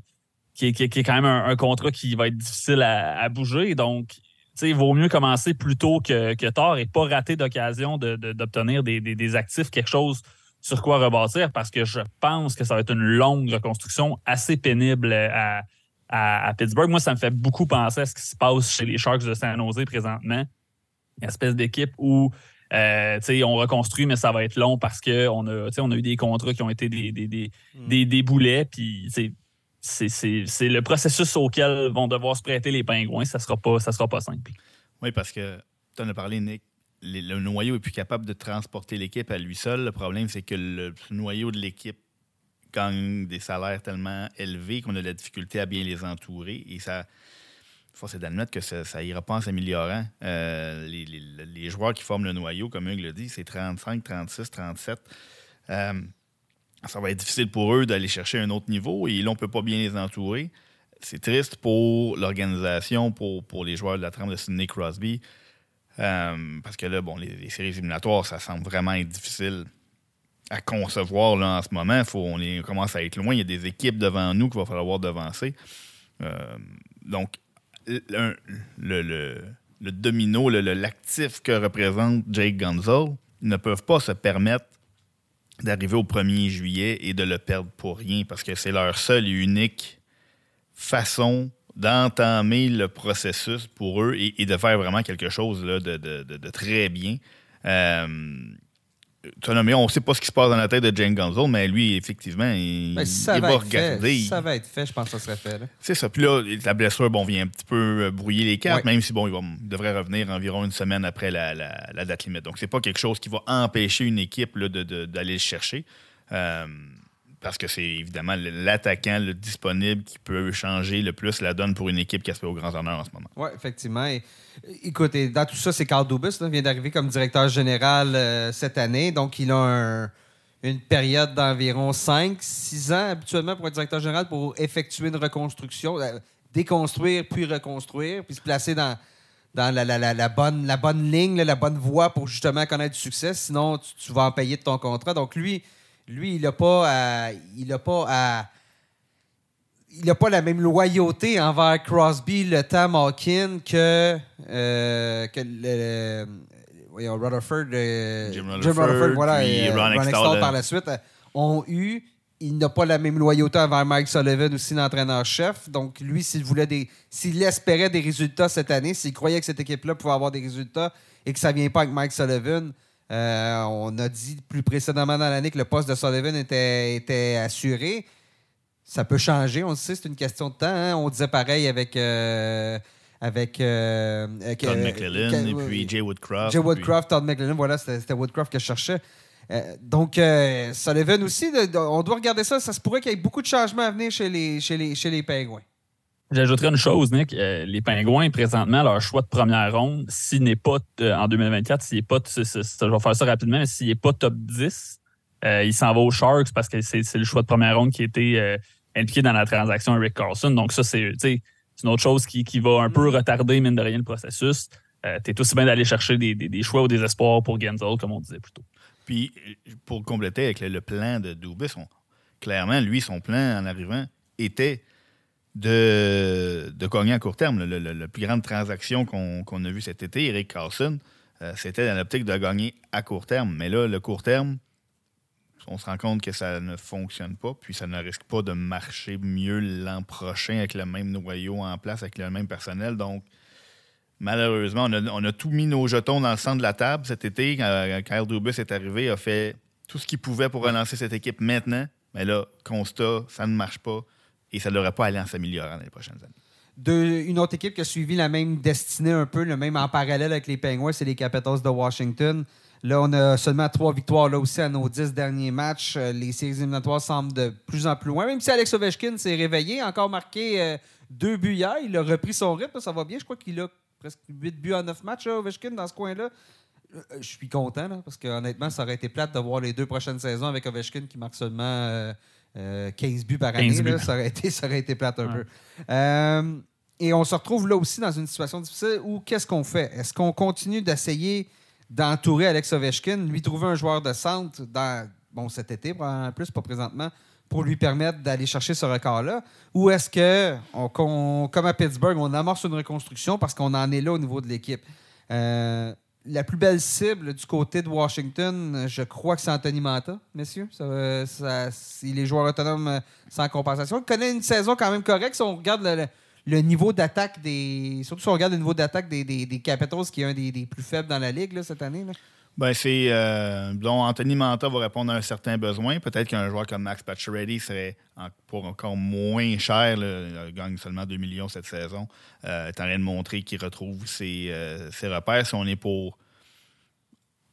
qui, est, quand même un, contrat qui va être difficile à, bouger. Donc, il vaut mieux commencer plus tôt que, tard et pas rater d'occasion d'obtenir des, actifs, quelque chose sur quoi rebâtir, parce que je pense que ça va être une longue reconstruction assez pénible à, à Pittsburgh. Moi, ça me fait beaucoup penser à ce qui se passe chez les Sharks de San Jose présentement une espèce d'équipe où euh, on reconstruit, mais ça va être long parce qu'on a, on a eu des contrats qui ont été des, des, des, mm. des, boulets. Puis c'est le processus auquel vont devoir se prêter les pingouins. Ça ne sera, pas, ça sera pas simple. Oui, parce que tu en as parlé, Nick. Le, noyau est plus capable de transporter l'équipe à lui seul. Le problème, c'est que le noyau de l'équipe gagne des salaires tellement élevés qu'on a de la difficulté à bien les entourer. Et ça, force est d'admettre que ça, ça ira pas en s'améliorant. Euh, les, joueurs qui forment le noyau, comme Hugues le dit, c'est 35, 36, 37. ça va être difficile pour eux d'aller chercher un autre niveau et là, on ne peut pas bien les entourer. C'est triste pour l'organisation, pour, pour les joueurs de la trame de Sidney Crosby. Euh, parce que là, bon, les, séries éliminatoires, ça semble vraiment être difficile à concevoir là, en ce moment. Faut, on, commence à être loin. Il y a des équipes devant nous qu'il va falloir devancer. Euh, donc, le, le, le domino, l'actif que représente Jake Gonzalez, ne peuvent pas se permettre d'arriver au 1er juillet et de le perdre pour rien parce que c'est leur seule et unique façon d'entamer le processus pour eux et, de faire vraiment quelque chose de, de, très bien. Euh, on ne sait pas ce qui se passe dans la tête de Jane Gonzalez, mais lui, effectivement, il, ben, va, regarder. si ça va être fait, je pense que ça serait fait. C'est ça. Puis là, la blessure bon, vient un petit peu euh, brouiller les cartes, même si bon, il, devrait revenir environ une semaine après la, date limite. Donc, c'est pas quelque chose qui va empêcher une équipe d'aller le chercher. Euh, parce que c'est évidemment l'attaquant le disponible qui peut changer le plus la donne pour une équipe qui aspire aux grands honneurs en ce moment. Oui, effectivement. écoute, dans tout ça, c'est Carl Dubus qui vient d'arriver comme directeur général euh, cette année. Donc, il a une période d'environ 5-6 ans habituellement pour être directeur général pour effectuer une reconstruction, euh, déconstruire puis reconstruire, puis se placer dans, dans la, bonne, la bonne ligne, la bonne voie pour justement connaître du succès. Sinon, tu, tu vas en payer de ton contrat. Donc, lui lui, il n'a pas il a pas il pas la même loyauté envers Crosby, le temps Malkin que, euh, que le, Rutherford, Jim Rutherford, voilà, et, Ron, Ron par la suite ont eu. il n'a pas la même loyauté envers Mike Sullivan aussi, l'entraîneur-chef. Donc, lui, s'il voulait des. S'il espérait des résultats cette année, s'il croyait que cette équipe-là pouvait avoir des résultats et que ça ne vient pas avec Mike Sullivan, euh, on a dit plus précédemment dans l'année que le poste de Sullivan était, était assuré. Ça peut changer, on le sait, c'est une question de temps. Hein. On disait pareil avec. Euh, avec. Euh, Todd McClellan et puis Jay Woodcroft. Jay Woodcroft, Todd McClellan, voilà, c'était Woodcroft que je cherchais. Donc, Sullivan aussi, on doit regarder ça. Ça se pourrait qu'il y ait beaucoup de changements à venir chez les, chez les, chez les Pingouins. J'ajouterais une chose, Nick. Euh, les Pingouins, présentement, leur choix de première ronde, s'il n'est pas en 2024, s'il n'est pas, je vais faire ça rapidement, mais s'il n'est pas top 10, il s'en va aux Sharks parce que c'est le choix de première ronde qui a été impliqué dans la transaction Rick Carlson. Donc, ça, c'est une autre chose qui, qui, va un peu mm. retarder, mine de rien, le processus. tu es aussi bien d'aller chercher des, des, choix ou des espoirs pour Genzel, comme on disait plus tôt. Puis, pour compléter avec le, plan de Dubis, clairement, lui, son plan en arrivant était de, de gagner à court terme. la plus grande transaction qu'on a vue cet été, Eric Carlson, euh, c'était dans l'optique de gagner à court terme. Mais là, le court terme, on se rend compte que ça ne fonctionne pas, puis ça ne risque pas de marcher mieux l'an prochain avec le même noyau en place, avec le même personnel. Donc, Malheureusement, on a, tout mis nos jetons dans le centre de la table cet été. Quand Dubus est arrivé, a fait tout ce qu'il pouvait pour relancer cette équipe maintenant. Mais là, constat, ça ne marche pas et ça ne devrait pas aller en s'améliorant dans les prochaines années. une autre équipe qui a suivi la même destinée un peu, le même en parallèle avec les Penguins, c'est les Capitals de Washington. Là, on a seulement trois victoires là aussi à nos dix derniers matchs. Euh, les séries éliminatoires semblent de plus en plus loin. Même si Alex Ovechkin s'est réveillé, encore marqué euh, deux buts hier, il a repris son rythme, ça va bien. Je crois qu'il a presque 8 buts en 9 matchs, Ovechkin, dans ce coin-là. Euh, je suis content, parce que honnêtement, ça aurait été plate de voir les deux prochaines saisons avec Ovechkin qui marque seulement 15 euh, euh, buts par année. Ça, aurait été, ça aurait été plate un peu. et on se retrouve là aussi dans une situation difficile où qu'est-ce qu'on fait? Est-ce qu'on continue d'essayer d'entourer Alex Ovechkin, lui trouver un joueur de centre dans, bon, cet été, en plus, pas présentement, pour lui permettre d'aller chercher ce record-là? Ou est-ce que, comme à Pittsburgh, on amorce une reconstruction parce qu'on en est là au niveau de l'équipe? Euh, la plus belle cible du côté de Washington, je crois que c'est Anthony Manta, messieurs. il est joueur autonome euh, sans compensation. Il connaît une saison quand même correcte. Si on regarde le, niveau d'attaque des. Surtout si on regarde le niveau d'attaque des, Capitals, qui est un des, plus faibles dans la Ligue cette année. Ben, c'est. Euh, Anthony Manta va répondre à un certain besoin. Peut-être qu'un joueur comme Max Pacioretty serait pour encore moins cher. il gagne seulement 2 millions cette saison. Euh, est en train de montrer qu'il retrouve euh, ses, repères. Si on est pour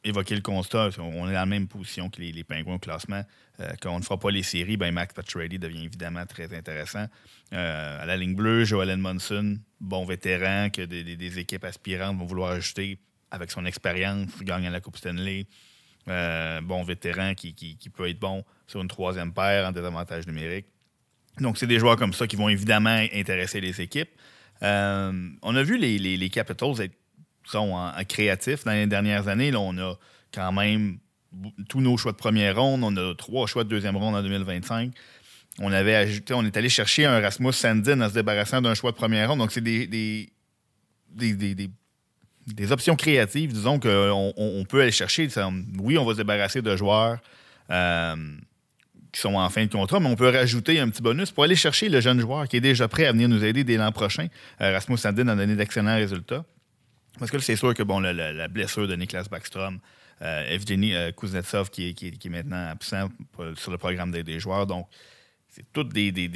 évoquer le constat, on est dans la même position que les, les Pingouins au classement. Euh, quand on ne fera pas les séries, ben Max Pacioretty devient évidemment très intéressant. à la ligne bleue, Joel Edmondson, bon vétéran que des équipes aspirantes vont vouloir ajouter avec son expérience, gagnant la Coupe Stanley. Euh, bon vétéran qui, peut être bon sur une troisième paire en désavantage numérique. Donc, c'est des joueurs comme ça qui vont évidemment intéresser les équipes. Euh, on a vu les, les, Capitals être sont en, créatifs dans les dernières années. Là, on a quand même tous nos choix de première ronde. On a trois choix de deuxième ronde en 2025. On avait ajouté, on est allé chercher un Rasmus Sandin en se débarrassant d'un choix de première ronde. Donc, c'est des, des des options créatives, disons qu'on on peut aller chercher. Oui, on va se débarrasser de joueurs euh, qui sont en fin de contrat, mais on peut rajouter un petit bonus pour aller chercher le jeune joueur qui est déjà prêt à venir nous aider dès l'an prochain. Euh, Rasmus Sandin a donné d'excellents résultats. Parce que c'est sûr que bon, la, blessure de Niklas Backstrom, euh, Evgeny Kuznetsov qui est, maintenant absent sur le programme des, joueurs. Donc, c'est toutes des, des,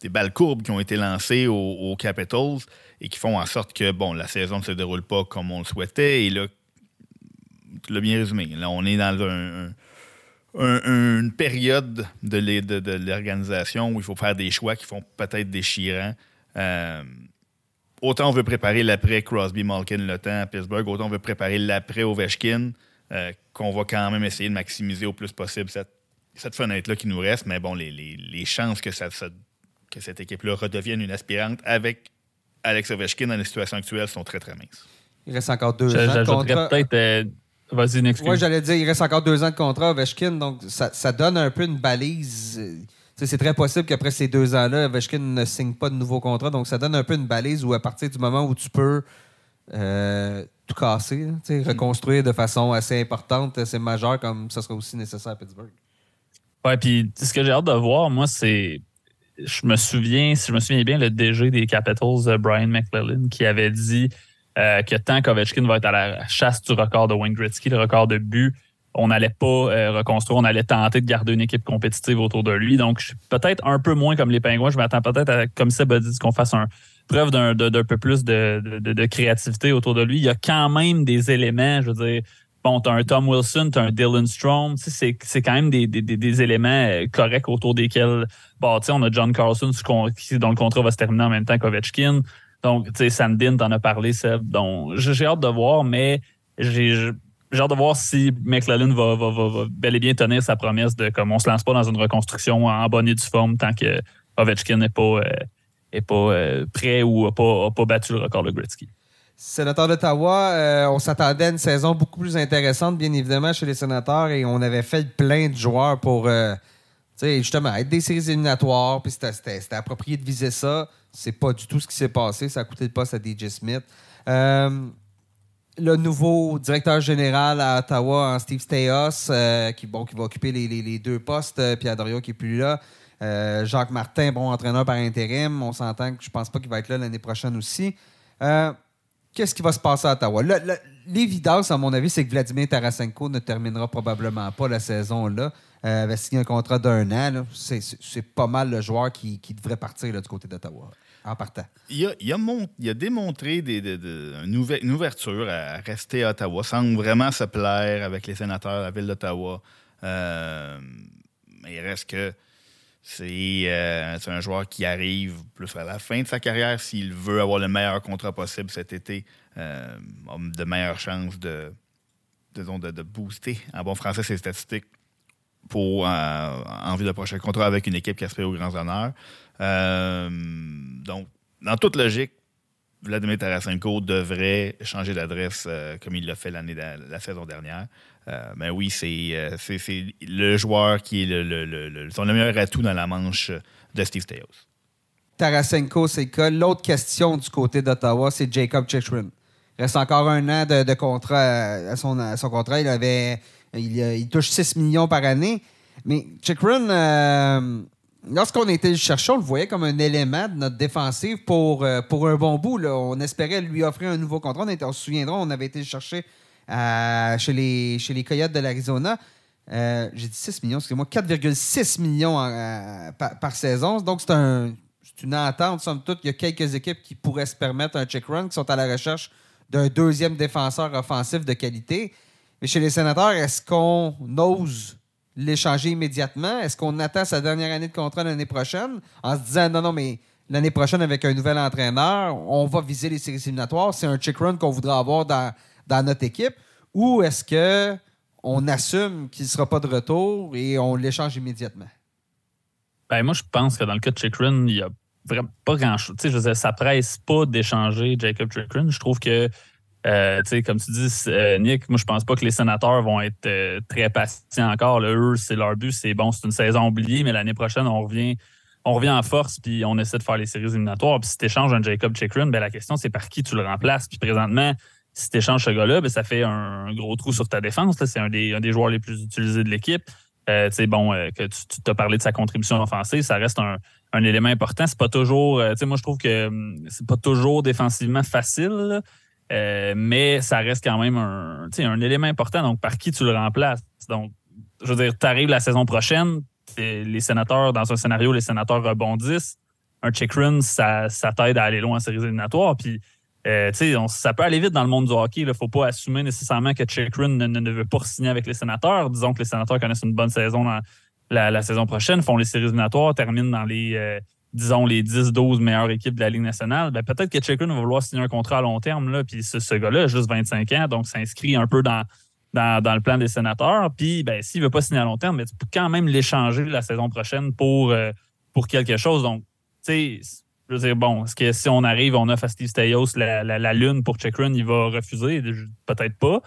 des balles courbes qui ont été lancées aux, Capitals et qui font en sorte que bon, la saison ne se déroule pas comme on le souhaitait. Et là, tu l'as bien résumé. Là, on est dans une période de l'organisation où il faut faire des choix qui font peut-être déchirants. Euh, autant on veut préparer l'après Crosby, Malkin, le temps à Pittsburgh, autant on veut préparer l'après Ovechkin, euh, qu'on va quand même essayer de maximiser au plus possible cette, fenêtre-là qui nous reste. Mais bon, les, chances que ça, que cette équipe-là redevienne une aspirante avec Alex Ovechkin dans la situation actuelle sont très, très minces. Il reste encore deux ans de contrat. peut-être... Euh, vas-y, Oui, j'allais dire, il reste encore deux ans de contrat Ovechkin, donc ça, donne un peu une balise. C'est très possible qu'après ces deux ans-là, Ovechkin ne signe pas de nouveau contrat, donc ça donne un peu une balise où à partir du moment où tu peux euh, tout casser, reconstruire de façon assez importante, c'est majeur comme ça sera aussi nécessaire à Pittsburgh. Ouais, puis ce que j'ai hâte de voir, moi, c'est. Je me souviens, si je me souviens bien, le DG des Capitals, Brian McClellan, qui avait dit euh, que tant qu'Ovechkin va être à la chasse du record de Wayne Gretzky, le record de but, on n'allait pas euh, reconstruire, on allait tenter de garder une équipe compétitive autour de lui. Donc, peut-être un peu moins comme les Pingouins. Je m'attends peut-être à, comme ça, dit, qu'on fasse un, preuve d'un peu plus de, créativité autour de lui. Il y a quand même des éléments, je veux dire, bon, tu as un Tom Wilson, tu as un Dylan Strom, c'est quand même des, éléments euh, corrects autour desquels, bon, on a John Carlson dont le contrat va se terminer en même temps qu'Ovechkin. Donc, tu sais, Sandin, t'en as parlé, Seb. Donc, j'ai hâte de voir, mais j'ai hâte de voir si McLellan va, va, bel et bien tenir sa promesse de comme on se lance pas dans une reconstruction en bonne et due forme tant que Ovechkin n'est pas, euh, est pas euh, prêt ou n'a pas, pas, battu le record de Gretzky. Sénateur d'Ottawa, euh, on s'attendait à une saison beaucoup plus intéressante, bien évidemment, chez les sénateurs, et on avait fait plein de joueurs pour justement être des séries éliminatoires, puis c'était approprié de viser ça. C'est pas du tout ce qui s'est passé. Ça a coûté le poste à DJ Smith. Euh, le nouveau directeur général à Ottawa, Steve Steyos, euh, qui, bon, qui va occuper les, deux postes, euh, puis Adorio qui n'est plus là. Jacques Martin, bon entraîneur par intérim. On s'entend que je pense pas qu'il va être là l'année prochaine aussi. Qu'est-ce qui va se passer à Ottawa? L'évidence, à mon avis, c'est que Vladimir Tarasenko ne terminera probablement pas la saison là. Euh, avait signé un contrat d'un an. C'est pas mal le joueur qui, devrait partir du côté d'Ottawa en partant. Il a, démontré une, ouverture à rester à Ottawa sans vraiment se plaire avec les sénateurs la ville d'Ottawa. Euh, mais il reste que euh, c'est un joueur qui arrive plus à la fin de sa carrière s'il veut avoir le meilleur contrat possible cet été, euh, de meilleures chances de, de, booster en bon français ses statistiques pour euh, en vue de prochain contrat avec une équipe qui aspire aux grands honneurs. Euh, donc, dans toute logique, Vladimir Tarasenko devrait changer d'adresse euh, comme il l'a fait l'année la saison dernière. Mais oui, c'est le joueur qui est le, son meilleur atout dans la manche de Steve Stajos. Tarasenko, c'est que l'autre question du côté d'Ottawa, c'est Jacob Chikrin. Il reste encore un an de, contrat à son, à son contrat. Il avait il, touche 6 millions par année. Mais Chikrin, euh, lorsqu'on était chercher, on le voyait comme un élément de notre défensive pour, euh, pour un bon bout. On espérait lui offrir un nouveau contrat. On, se souviendra, on avait été le chercher euh, chez, les, chez Coyotes de l'Arizona. J'ai dit 6 millions, excusez-moi, 4,6 millions par, saison. Donc, c'est un, une entente, somme toute. Il y a quelques équipes qui pourraient se permettre un check run, qui sont à la recherche d'un deuxième défenseur offensif de qualité. Mais chez les sénateurs, est-ce qu'on ose l'échanger immédiatement? Est-ce qu'on attend sa dernière année de contrat l'année prochaine? En se disant non, non, mais l'année prochaine, avec un nouvel entraîneur, on va viser les séries éliminatoires. C'est un check run qu'on voudra avoir dans, notre équipe. Ou est-ce que on assume qu'il ne sera pas de retour et on l'échange immédiatement? Ben, moi, je pense que dans le cas de Chikrin, il n'y a vraiment pas grand-chose. Je veux dire, ça presse pas d'échanger Jacob Chikrin. Je trouve que euh, comme tu dis, euh, Nick, moi, je pense pas que les sénateurs vont être euh, très patients encore. Eux, c'est leur but. C'est bon, c'est une saison oubliée, mais l'année prochaine, on revient, on revient en force puis on essaie de faire les séries éliminatoires. Puis si tu échanges un Jacob Chikrin, ben, la question, c'est par qui tu le remplaces? Puis présentement, si tu échanges ce gars-là, ben, ça fait un, gros trou sur ta défense. C'est un des, des, joueurs les plus utilisés de l'équipe. bon, que tu t'as parlé de sa contribution offensive, ça reste un, un élément important. C'est pas toujours, moi, je trouve que hum, c'est pas toujours défensivement facile. Euh, mais ça reste quand même un, un élément important. Donc, par qui tu le remplaces? Donc, je veux dire, tu arrives la saison prochaine, les sénateurs, dans un scénario, les sénateurs rebondissent. Un check run, ça, ça t'aide à aller loin en séries éliminatoires. Puis, euh, ça peut aller vite dans le monde du hockey. Il ne faut pas assumer nécessairement que check run ne, veut pas signer avec les sénateurs. Disons que les sénateurs connaissent une bonne saison la, la, saison prochaine, font les séries éliminatoires, terminent dans les. Euh, disons, les 10-12 meilleures équipes de la Ligue nationale, ben, peut-être que Chikrin va vouloir signer un contrat à long terme. Là, puis ce, gars-là a juste 25 ans, donc s'inscrit un peu dans, dans, le plan des sénateurs. Puis ben, s'il ne veut pas signer à long terme, ben, tu peux quand même l'échanger la saison prochaine pour, euh, pour quelque chose. Donc, tu sais, je veux dire, bon, est-ce que si on arrive, on offre à Steve la, lune pour Chikrin, il va refuser? Peut-être pas.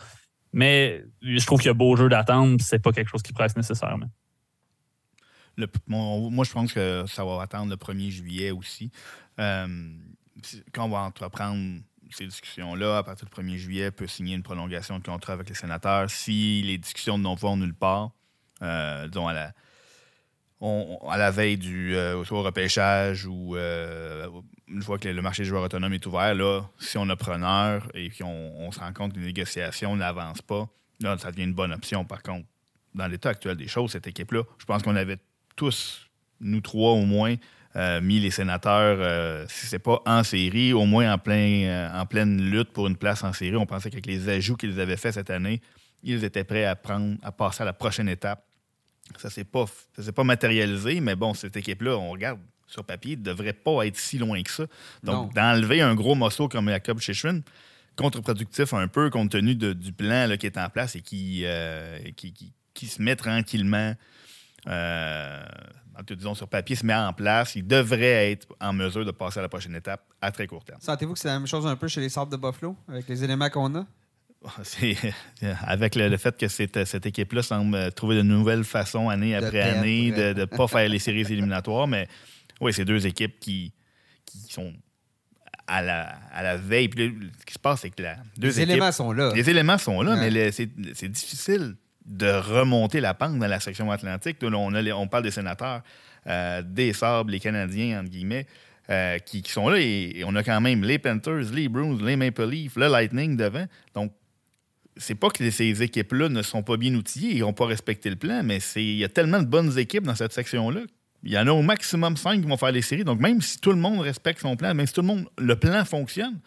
Mais je trouve qu'il y a beau jeu d'attendre, c'est pas quelque chose qui presse nécessairement moi, je pense que ça va attendre le 1er juillet aussi. Euh, quand on va entreprendre ces discussions-là, à partir du 1er juillet, on peut signer une prolongation de contrat avec les sénateurs. Si les discussions ne vont nulle part, euh, disons à la, à la veille du euh, repêchage ou euh, une fois que le marché des joueurs autonomes est ouvert, là, si on a preneur et qu'on on se rend compte que les négociations n'avancent pas, là, ça devient une bonne option. Par contre, dans l'état actuel des choses, cette équipe-là, je pense qu'on avait tous, nous trois au moins, euh, mis les sénateurs, euh, si c'est pas en série, au moins en, euh, pleine lutte pour une place en série. On pensait qu'avec les ajouts qu'ils avaient faits cette année, ils étaient prêts à passer à la prochaine étape. Ça ne s'est pas, pas matérialisé, mais bon, cette équipe-là, on regarde sur papier, ne devrait pas être si loin que ça. Donc, d'enlever un gros morceau comme Jacob Shishrin, contre-productif un peu compte tenu du plan qui est en place et qui, qui, qui, se met tranquillement disons sur papier, se met en place, il devrait être en mesure de passer à la prochaine étape à très court terme. Sentez-vous que c'est la même chose un peu chez les Sables de Buffalo, avec les éléments qu'on a? <laughs> avec le, fait que cette équipe-là semble trouver de nouvelles façons année après année de ne pas faire les séries éliminatoires, mais oui, c'est deux équipes qui, qui sont à la, à la veille. ce qui se passe, c'est que la, deux les éléments sont là. Les éléments sont là, mais c'est difficile de remonter la pente dans la section atlantique. on, on parle des sénateurs, euh, des Sables, les Canadiens, entre guillemets, euh, qui, sont là. Et, on a quand même les Panthers, les Bruins, les Maple Leafs, le Lightning devant. Donc, c'est pas que ces équipes-là ne sont pas bien outillées, ils n'ont pas respecté le plan, mais il y a tellement de bonnes équipes dans cette section-là. Il y en a au maximum cinq qui vont faire les séries. Donc, même si tout le monde respecte son plan, même si tout le monde, le plan fonctionne,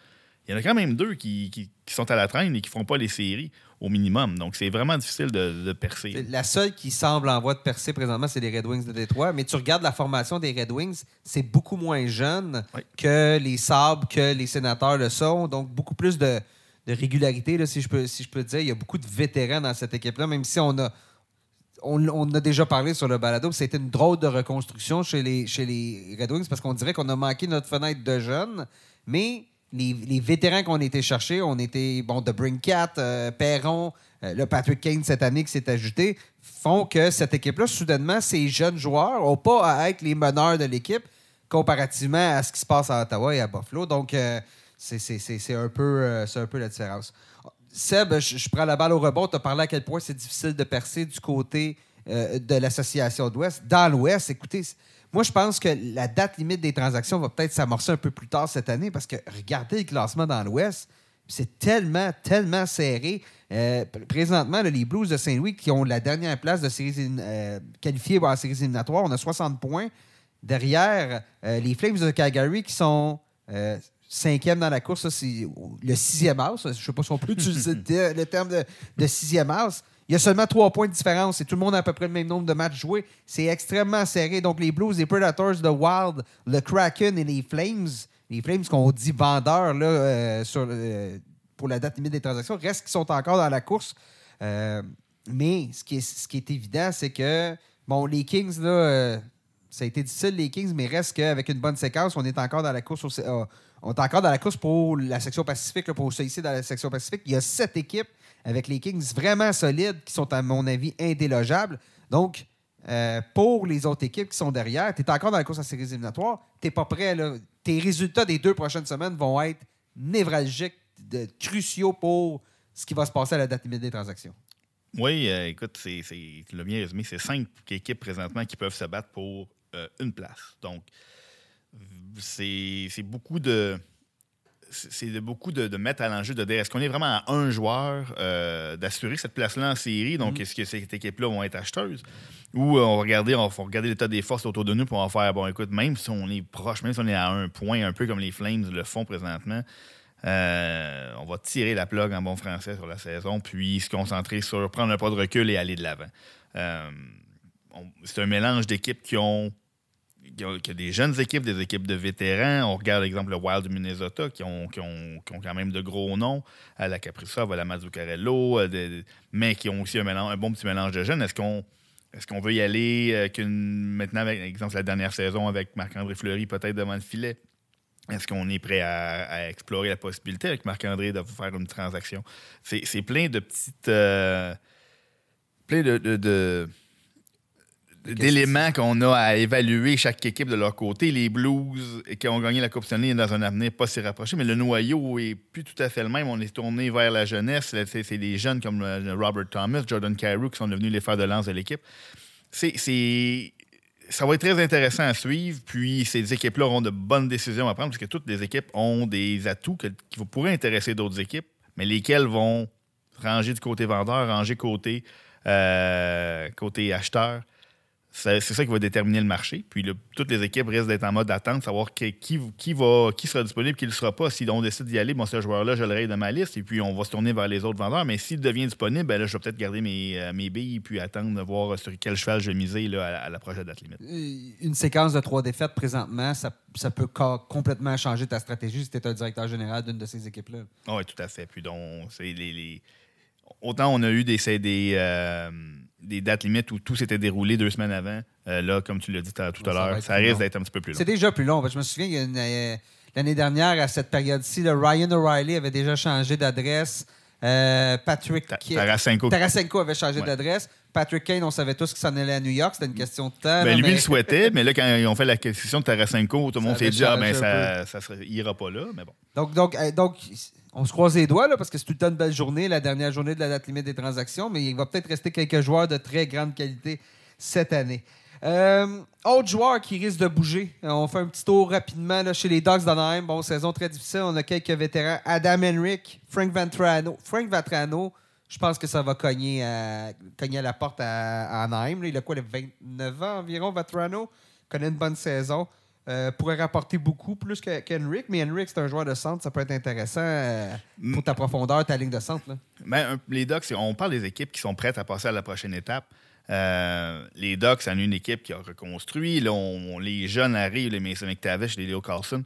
il y en a quand même deux qui, sont à la traîne et qui ne font pas les séries au minimum. Donc, c'est vraiment difficile de, percer. La seule qui semble en voie de percer présentement, c'est les Red Wings de Détroit. Mais tu regardes la formation des Red Wings, c'est beaucoup moins jeune que les Sabres, que les Sénateurs le sont. Donc, beaucoup plus de, régularité, là, si, je peux, si je peux dire. Il y a beaucoup de vétérans dans cette équipe-là, même si on a. On, a déjà parlé sur le balado, c'était une drôle de reconstruction chez les, chez les Red Wings parce qu'on dirait qu'on a manqué notre fenêtre de jeunes. Mais les, vétérans qu'on été chercher, on était, bon, de Brinkat, euh, Perron, euh, le Patrick Kane cette année qui s'est ajouté, font que cette équipe-là, soudainement, ces jeunes joueurs n'ont pas à être les meneurs de l'équipe comparativement à ce qui se passe à Ottawa et à Buffalo. Donc, euh, c'est un, peu, un peu la différence. Seb, je, prends la balle au rebond. Tu as parlé à quel point c'est difficile de percer du côté de l'association de l'Ouest. Dans l'Ouest, écoutez, moi, je pense que la date limite des transactions va peut-être s'amorcer un peu plus tard cette année parce que regardez le classement dans l'Ouest, c'est tellement, tellement serré. Euh, présentement, les Blues de Saint-Louis qui ont la dernière place de séries euh, qualifiée pour la série éliminatoire, on a 60 points. Derrière, euh, les Flames de Calgary qui sont cinquième dans la course, c'est le sixième house. Je ne sais pas si on peut utiliser le <laughs> terme de, de sixième house. Il y a seulement trois points de différence et tout le monde a à peu près le même nombre de matchs joués. C'est extrêmement serré. Donc, les Blues, les Predators, le Wild, le Kraken et les Flames, les Flames qu'on dit vendeurs là, euh, sur, euh, pour la date limite des transactions, restent qui sont encore dans la course. Euh, mais ce qui est, ce qui est évident, c'est que, bon, les Kings, là, ça a été difficile, les Kings, mais reste qu'avec une bonne séquence, on est encore dans la course on est encore dans la course pour la section Pacifique, pour se ici dans la section Pacifique. Il y a sept équipes avec les Kings vraiment solides qui sont, à mon avis, indélogeables. Donc, euh, pour les autres équipes qui sont derrière, tu es encore dans la course à séries éliminatoires, tu pas prêt. Tes résultats des deux prochaines semaines vont être névralgiques, de, cruciaux pour ce qui va se passer à la date limite des transactions. Oui, euh, écoute, c'est, le bien résumé. C'est cinq équipes présentement qui peuvent se battre pour euh, une place. Donc, c'est beaucoup de c'est de beaucoup de, mettre à l'enjeu de dire est-ce qu'on est vraiment à un joueur euh, d'assurer cette place-là en série? Donc mm-hmm. est-ce que cette équipe-là vont être acheteuses? Ou euh, on va regarder on va regarder l'état des forces autour de nous pour en faire bon écoute même si on est proche même si on est à un point un peu comme les Flames le font présentement euh, on va tirer la plug en bon français sur la saison puis se concentrer sur prendre un pas de recul et aller de l'avant. C'est un mélange d'équipes qui ont il y, a, des jeunes équipes, des équipes de vétérans. On regarde l'exemple le Wild du Minnesota qui ont, quand même de gros noms. À la Capricov, à la Mazzuccarello, euh, mais qui ont aussi un, bon petit mélange de jeunes. Est-ce qu'on est qu'on veut y aller euh, maintenant, avec exemple, la dernière saison avec Marc-André Fleury peut-être devant le filet? Est-ce qu'on est prêt à, explorer la possibilité avec Marc-André de faire une transaction? C'est plein de petites. Euh, plein de d'éléments qu'on a à évaluer chaque équipe de leur côté. Les Blues qui ont gagné la Coupe Stanley dans un avenir pas si rapproché, mais le noyau est plus tout à fait le même. On est tourné vers la jeunesse. C'est des jeunes comme euh, Robert Thomas, Jordan Carew qui sont devenus les fers de lance de l'équipe. C'est ça va être très intéressant à suivre. Puis ces équipes-là auront de bonnes décisions à prendre parce que toutes les équipes ont des atouts qui pourraient intéresser d'autres équipes, mais lesquels vont ranger du côté vendeur, ranger côté, euh, côté acheteur. C'est ça qui va déterminer le marché. Puis toutes les équipes risquent d'être en mode d'attente, savoir qui, qui, va, qui sera disponible, qui ne le sera pas. Si on décide d'y aller, bon, ce joueur-là, je le raye de ma liste, et puis on va se tourner vers les autres vendeurs. Mais s'il devient disponible, ben là, je vais peut-être garder mes, euh, mes billes, puis attendre de voir sur quel cheval je vais miser là, à, la prochaine date limite. Euh, une séquence de trois défaites présentement, ça, ça peut complètement changer ta stratégie si tu es un directeur général d'une de ces équipes-là. Oui, tout à fait. Puis donc, c'est les, Autant on a eu des, des, euh, des dates limites où tout s'était déroulé deux semaines avant. Euh, là, comme tu l'as dit tout à l'heure, ça, risque d'être un petit peu plus long. C'est déjà plus long. Je me souviens, euh, l'année dernière, à cette période-ci, Ryan O'Reilly avait déjà changé d'adresse. Euh, Patrick Tarasenko. Tarasenko avait changé d'adresse. Patrick Kane, on savait tous qu'il s'en allait à New York. C'était une question de temps. Ben, lui, il le souhaitait, mais là, quand ils ont fait la question de Tarasenko, tout le monde s'est dit ah, ben, ça, ça, ira pas là. Mais bon. Donc, donc, donc on se croise les doigts parce que c'est tout le une belle journée, la dernière journée de la date limite des transactions, mais il va peut-être rester quelques joueurs de très grande qualité cette année. Euh, autre joueur qui risque de bouger. Euh, on fait un petit tour rapidement chez les Dogs d'Anaheim. Bon, saison très difficile. On a quelques vétérans. Adam Henrik, Frank Ventrano. Frank Ventrano, je pense que ça va cogner à, cogner à la porte à, Anaheim. il a quoi, les 29 ans environ, Ventrano? connaît une bonne saison. Euh, pourrait rapporter beaucoup plus qu'Henrik, mais Henrik, c'est un joueur de centre, ça peut être intéressant euh, pour ta profondeur, ta ligne de centre. Ben, les Ducks, on parle des équipes qui sont prêtes à passer à la prochaine étape. Euh, les Ducks, c'est une équipe qui a reconstruit. Là, les jeunes arrivent, les Mason McTavish, les Leo Carlson.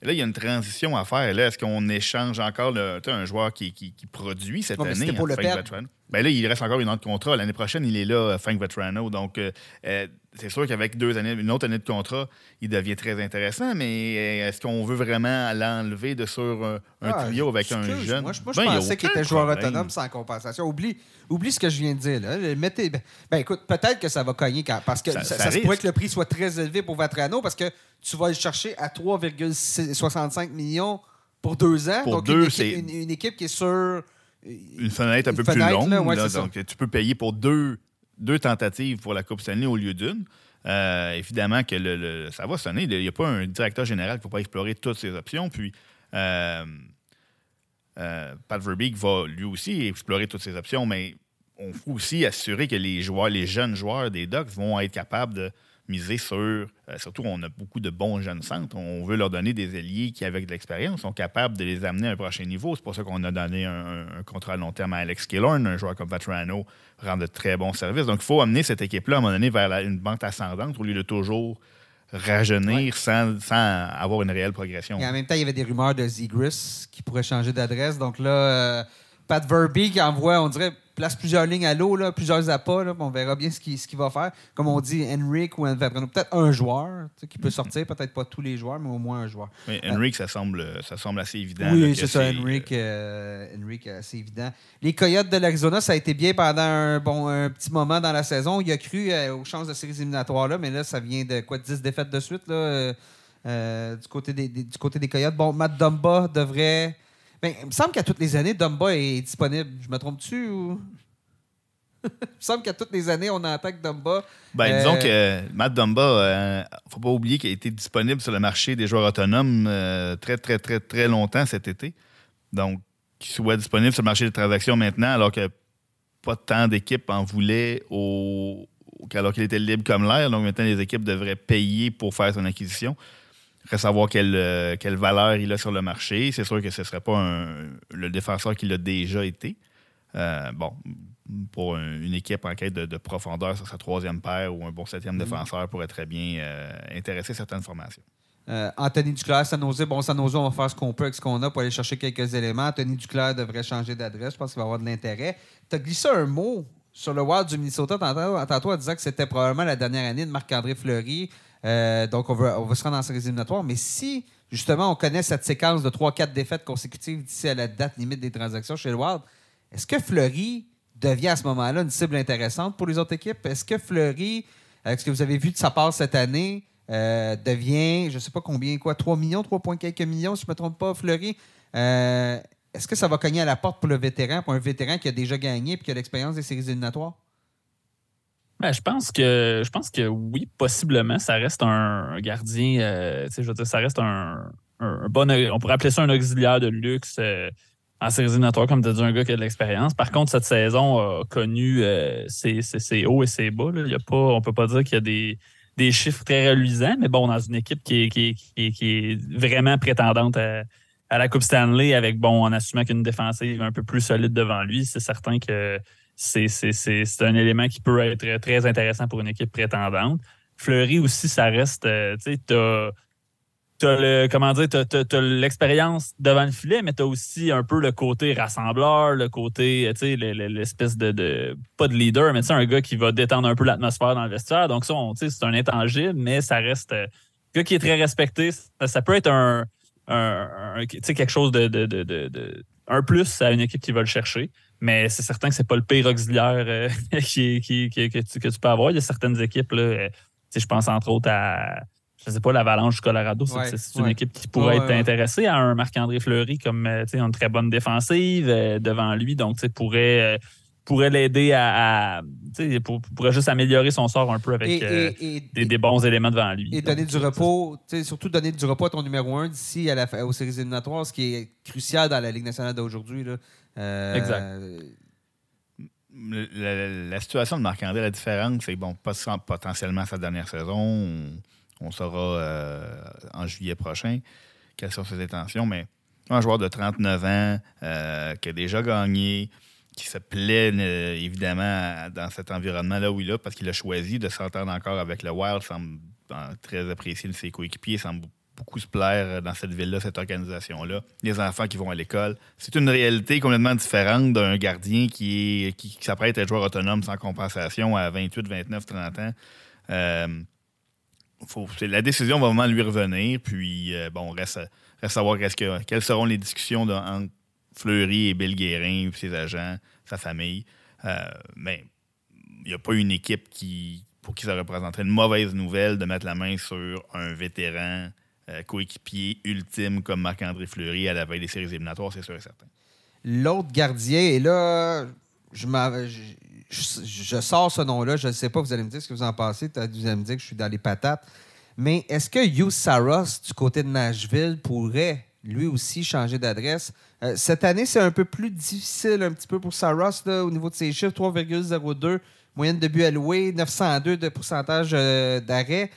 là, il y a une transition à faire. Là, est-ce qu'on échange encore le, un joueur qui, produit cette année? Pour le ben là, il reste encore une autre contrat. L'année prochaine, il est là, Frank Vetrano. Donc, c'est sûr qu'avec deux années, une autre année de contrat, il devient très intéressant, mais euh, est-ce qu'on veut vraiment l'enlever de sur un, ah, trio avec un jeune? Moi, je, ben, pensais qu'il était joueur autonome sans compensation. Oublie, oublie ce que je viens de dire. Là. Mettez, ben, écoute, peut-être que ça va cogner parce que ça, se pourrait que le prix soit très élevé pour Vatrano parce que tu vas le chercher à 3,65 millions pour deux ans. Pour donc, deux, une, une, équipe qui est sur. Une fenêtre un peu plus longue. donc, tu peux payer pour deux deux tentatives pour la Coupe Stanley au lieu d'une. Euh, évidemment que le, ça va sonner. Il n'y a pas un directeur général qui ne va pas explorer toutes ces options. Puis, euh, euh, Pat Verbeek va lui aussi explorer toutes ces options, mais on faut aussi assurer que les joueurs, les jeunes joueurs des Ducks vont être capables de miser sur. Euh, surtout, on a beaucoup de bons jeunes centres. On veut leur donner des alliés qui, avec de l'expérience, sont capables de les amener à un prochain niveau. C'est pour ça qu'on a donné un, contrat à long terme à Alex Killorn, un joueur comme Vatrano rend de très bons services. Donc, il faut amener cette équipe-là à un moment donné vers une banque ascendante au lieu de toujours rajeunir sans, avoir une réelle progression. Et en même temps, il y avait des rumeurs de Zigris qui pourrait changer d'adresse. Donc là, euh, Pat Verbeek envoie, on dirait, place plusieurs lignes à l'eau, plusieurs appâts. on verra bien ce qu'il ce va faire. Comme on dit, Henrik ou peut-être un joueur qui peut sortir, peut-être pas tous les joueurs, mais au moins un joueur. Oui, Henrik, ça, semble, ça semble assez évident. Oui, c'est ça, Henrik, euh, Henrik, assez évident. Les Coyotes de l'Arizona, ça a été bien pendant un, bon, un petit moment dans la saison. Il a cru euh, aux chances de séries éliminatoires, là, mais là, ça vient de quoi, 10 défaites de suite là, euh, du, côté des, du côté des Coyotes. Bon, Matt Dumba devrait ben, il me semble qu'à toutes les années, Dumba est disponible. Je me trompe-tu ou? <laughs> il me semble qu'à toutes les années, on attaque Dumba. Ben, disons euh, que Matt Dumba, ne euh, faut pas oublier qu'il a été disponible sur le marché des joueurs autonomes euh, très, très, très, très longtemps cet été. Donc, qu'il soit disponible sur le marché des transactions maintenant, alors que pas tant d'équipes en voulaient alors qu'il était libre comme l'air. Donc, maintenant, les équipes devraient payer pour faire son acquisition. Reste savoir quelle, euh, quelle valeur il a sur le marché. C'est sûr que ce ne serait pas le défenseur qu'il a déjà été. Euh, bon, pour une équipe en quête de, profondeur sur sa troisième paire ou un bon septième mm-hmm. défenseur pourrait très bien euh, intéresser certaines formations. Anthony Duclair, San Jose. Bon, San Jose, on va faire ce qu'on peut avec ce qu'on a pour aller chercher quelques éléments. Anthony Duclair devrait changer d'adresse. Je pense qu'il va avoir de l'intérêt. Tu as glissé un mot sur le Wild du Minnesota tantôt en disant que c'était probablement la dernière année de Marc-André Fleury. Euh, donc, on va, se rendre dans ces éliminatoires. Mais si, justement, on connaît cette séquence de 3-4 défaites consécutives d'ici à la date limite des transactions chez le Wild, est-ce que Fleury devient à ce moment-là une cible intéressante pour les autres équipes? Est-ce que Fleury, avec ce que vous avez vu de sa part cette année, euh, devient, je ne sais pas combien, quoi, 3 millions, 3 points quelques millions, si je ne me trompe pas, Fleury? Euh, est-ce que ça va cogner à la porte pour le vétéran, pour un vétéran qui a déjà gagné et qui a l'expérience des séries éliminatoires? Ben, je pense que je pense que oui, possiblement, ça reste un, gardien. Euh, je ça reste un, bon. On pourrait appeler ça un auxiliaire de luxe euh, en séries éliminatoires, comme tu as dit, un gars qui a de l'expérience. Par contre, cette saison a connu euh, ses, hauts et ses bas. Il y a pas, on ne peut pas dire qu'il y a des, des, chiffres très reluisants, mais bon, dans une équipe qui est, qui est, vraiment prétendante à, à, la Coupe Stanley, avec bon, en assumant qu'une défensive un peu plus solide devant lui, c'est certain que c'est un élément qui peut être très intéressant pour une équipe prétendante. Fleury aussi, ça reste, euh, tu sais, t'as le, comment dire, l'expérience devant le filet, mais t'as aussi un peu le côté rassembleur, le côté, tu sais, l'espèce de, pas de leader, mais tu un gars qui va détendre un peu l'atmosphère dans le vestiaire. Donc ça, c'est un intangible, mais ça reste euh, un gars qui est très respecté. Ça, peut être un, quelque chose de, de, un plus à une équipe qui va le chercher. Mais c'est certain que c'est pas le pire auxiliaire euh, <laughs> qui, que, tu, peux avoir. Il y a certaines équipes, là, euh, je pense entre autres à je sais pas, l'Avalanche du Colorado, c'est une équipe qui pourrait être intéressée à un Marc-André Fleury comme euh, une très bonne défensive devant lui. Donc, pourrait, pourrait l'aider à. pourrait juste améliorer son sort un peu avec des, bons éléments devant lui. Et donner du repos, surtout donner du repos à ton numéro un d'ici aux séries éliminatoires, ce qui est crucial dans la Ligue nationale d'aujourd'hui. Euh, exact. La, situation de Marc-André, la différence, c'est bon, potentiellement sa dernière saison. On, saura euh, en juillet prochain quelles sont ses intentions, mais un joueur de 39 ans euh, qui a déjà gagné, qui se plaît évidemment dans cet environnement-là où il est, parce qu'il a choisi de s'entendre encore avec le Wild, semble très apprécié de ses coéquipiers, beaucoup se plaire euh, dans cette ville-là, cette organisation-là. Les enfants qui vont à l'école. C'est une réalité complètement différente d'un gardien qui, qui, s'apprête à être joueur autonome sans compensation à 28, 29, 30 ans. Euh, la décision va vraiment lui revenir. Puis, euh, bon, reste, reste à voir que, quelles seront les discussions entre Fleury et Bill Guérin, ses agents, sa famille. mais il n'y a pas une équipe qui, pour qui ça représenterait une mauvaise nouvelle de mettre la main sur un vétéran euh, coéquipier ultime comme Marc-André Fleury à la veille des séries éliminatoires, c'est sûr et certain. L'autre gardien, et là, je, sors ce nom-là, je ne sais pas, vous allez me dire ce que vous en pensez, vous allez me dire que je suis dans les patates, mais est-ce que Hugh Saros, du côté de Nashville, pourrait lui aussi changer d'adresse? Euh, cette année, c'est un peu plus difficile un petit peu pour Saros au niveau de ses chiffres, 3,02 moyenne de but alloué, 902 de pourcentage euh, d'arrêt.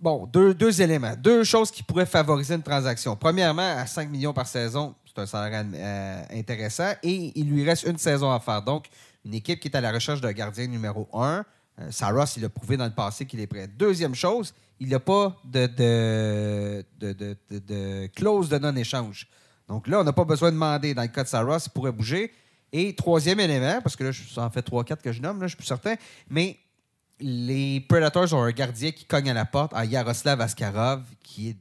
Bon, deux, éléments. Deux choses qui pourraient favoriser une transaction. Premièrement, à 5 millions par saison, c'est un salaire euh, intéressant et il lui reste une saison à faire. Donc, une équipe qui est à la recherche d'un gardien numéro un. Euh, Saros, il a prouvé dans le passé qu'il est prêt. Deuxième chose, il n'a pas de, de, de, clause de non-échange. Donc là, on n'a pas besoin de demander. Dans le cas de Saros, il pourrait bouger. Et troisième élément, parce que là, ça en fait 3-4 que je nomme, là, je suis plus certain, mais les Predators ont un gardien qui cogne à la porte, à Yaroslav Askarov, qui,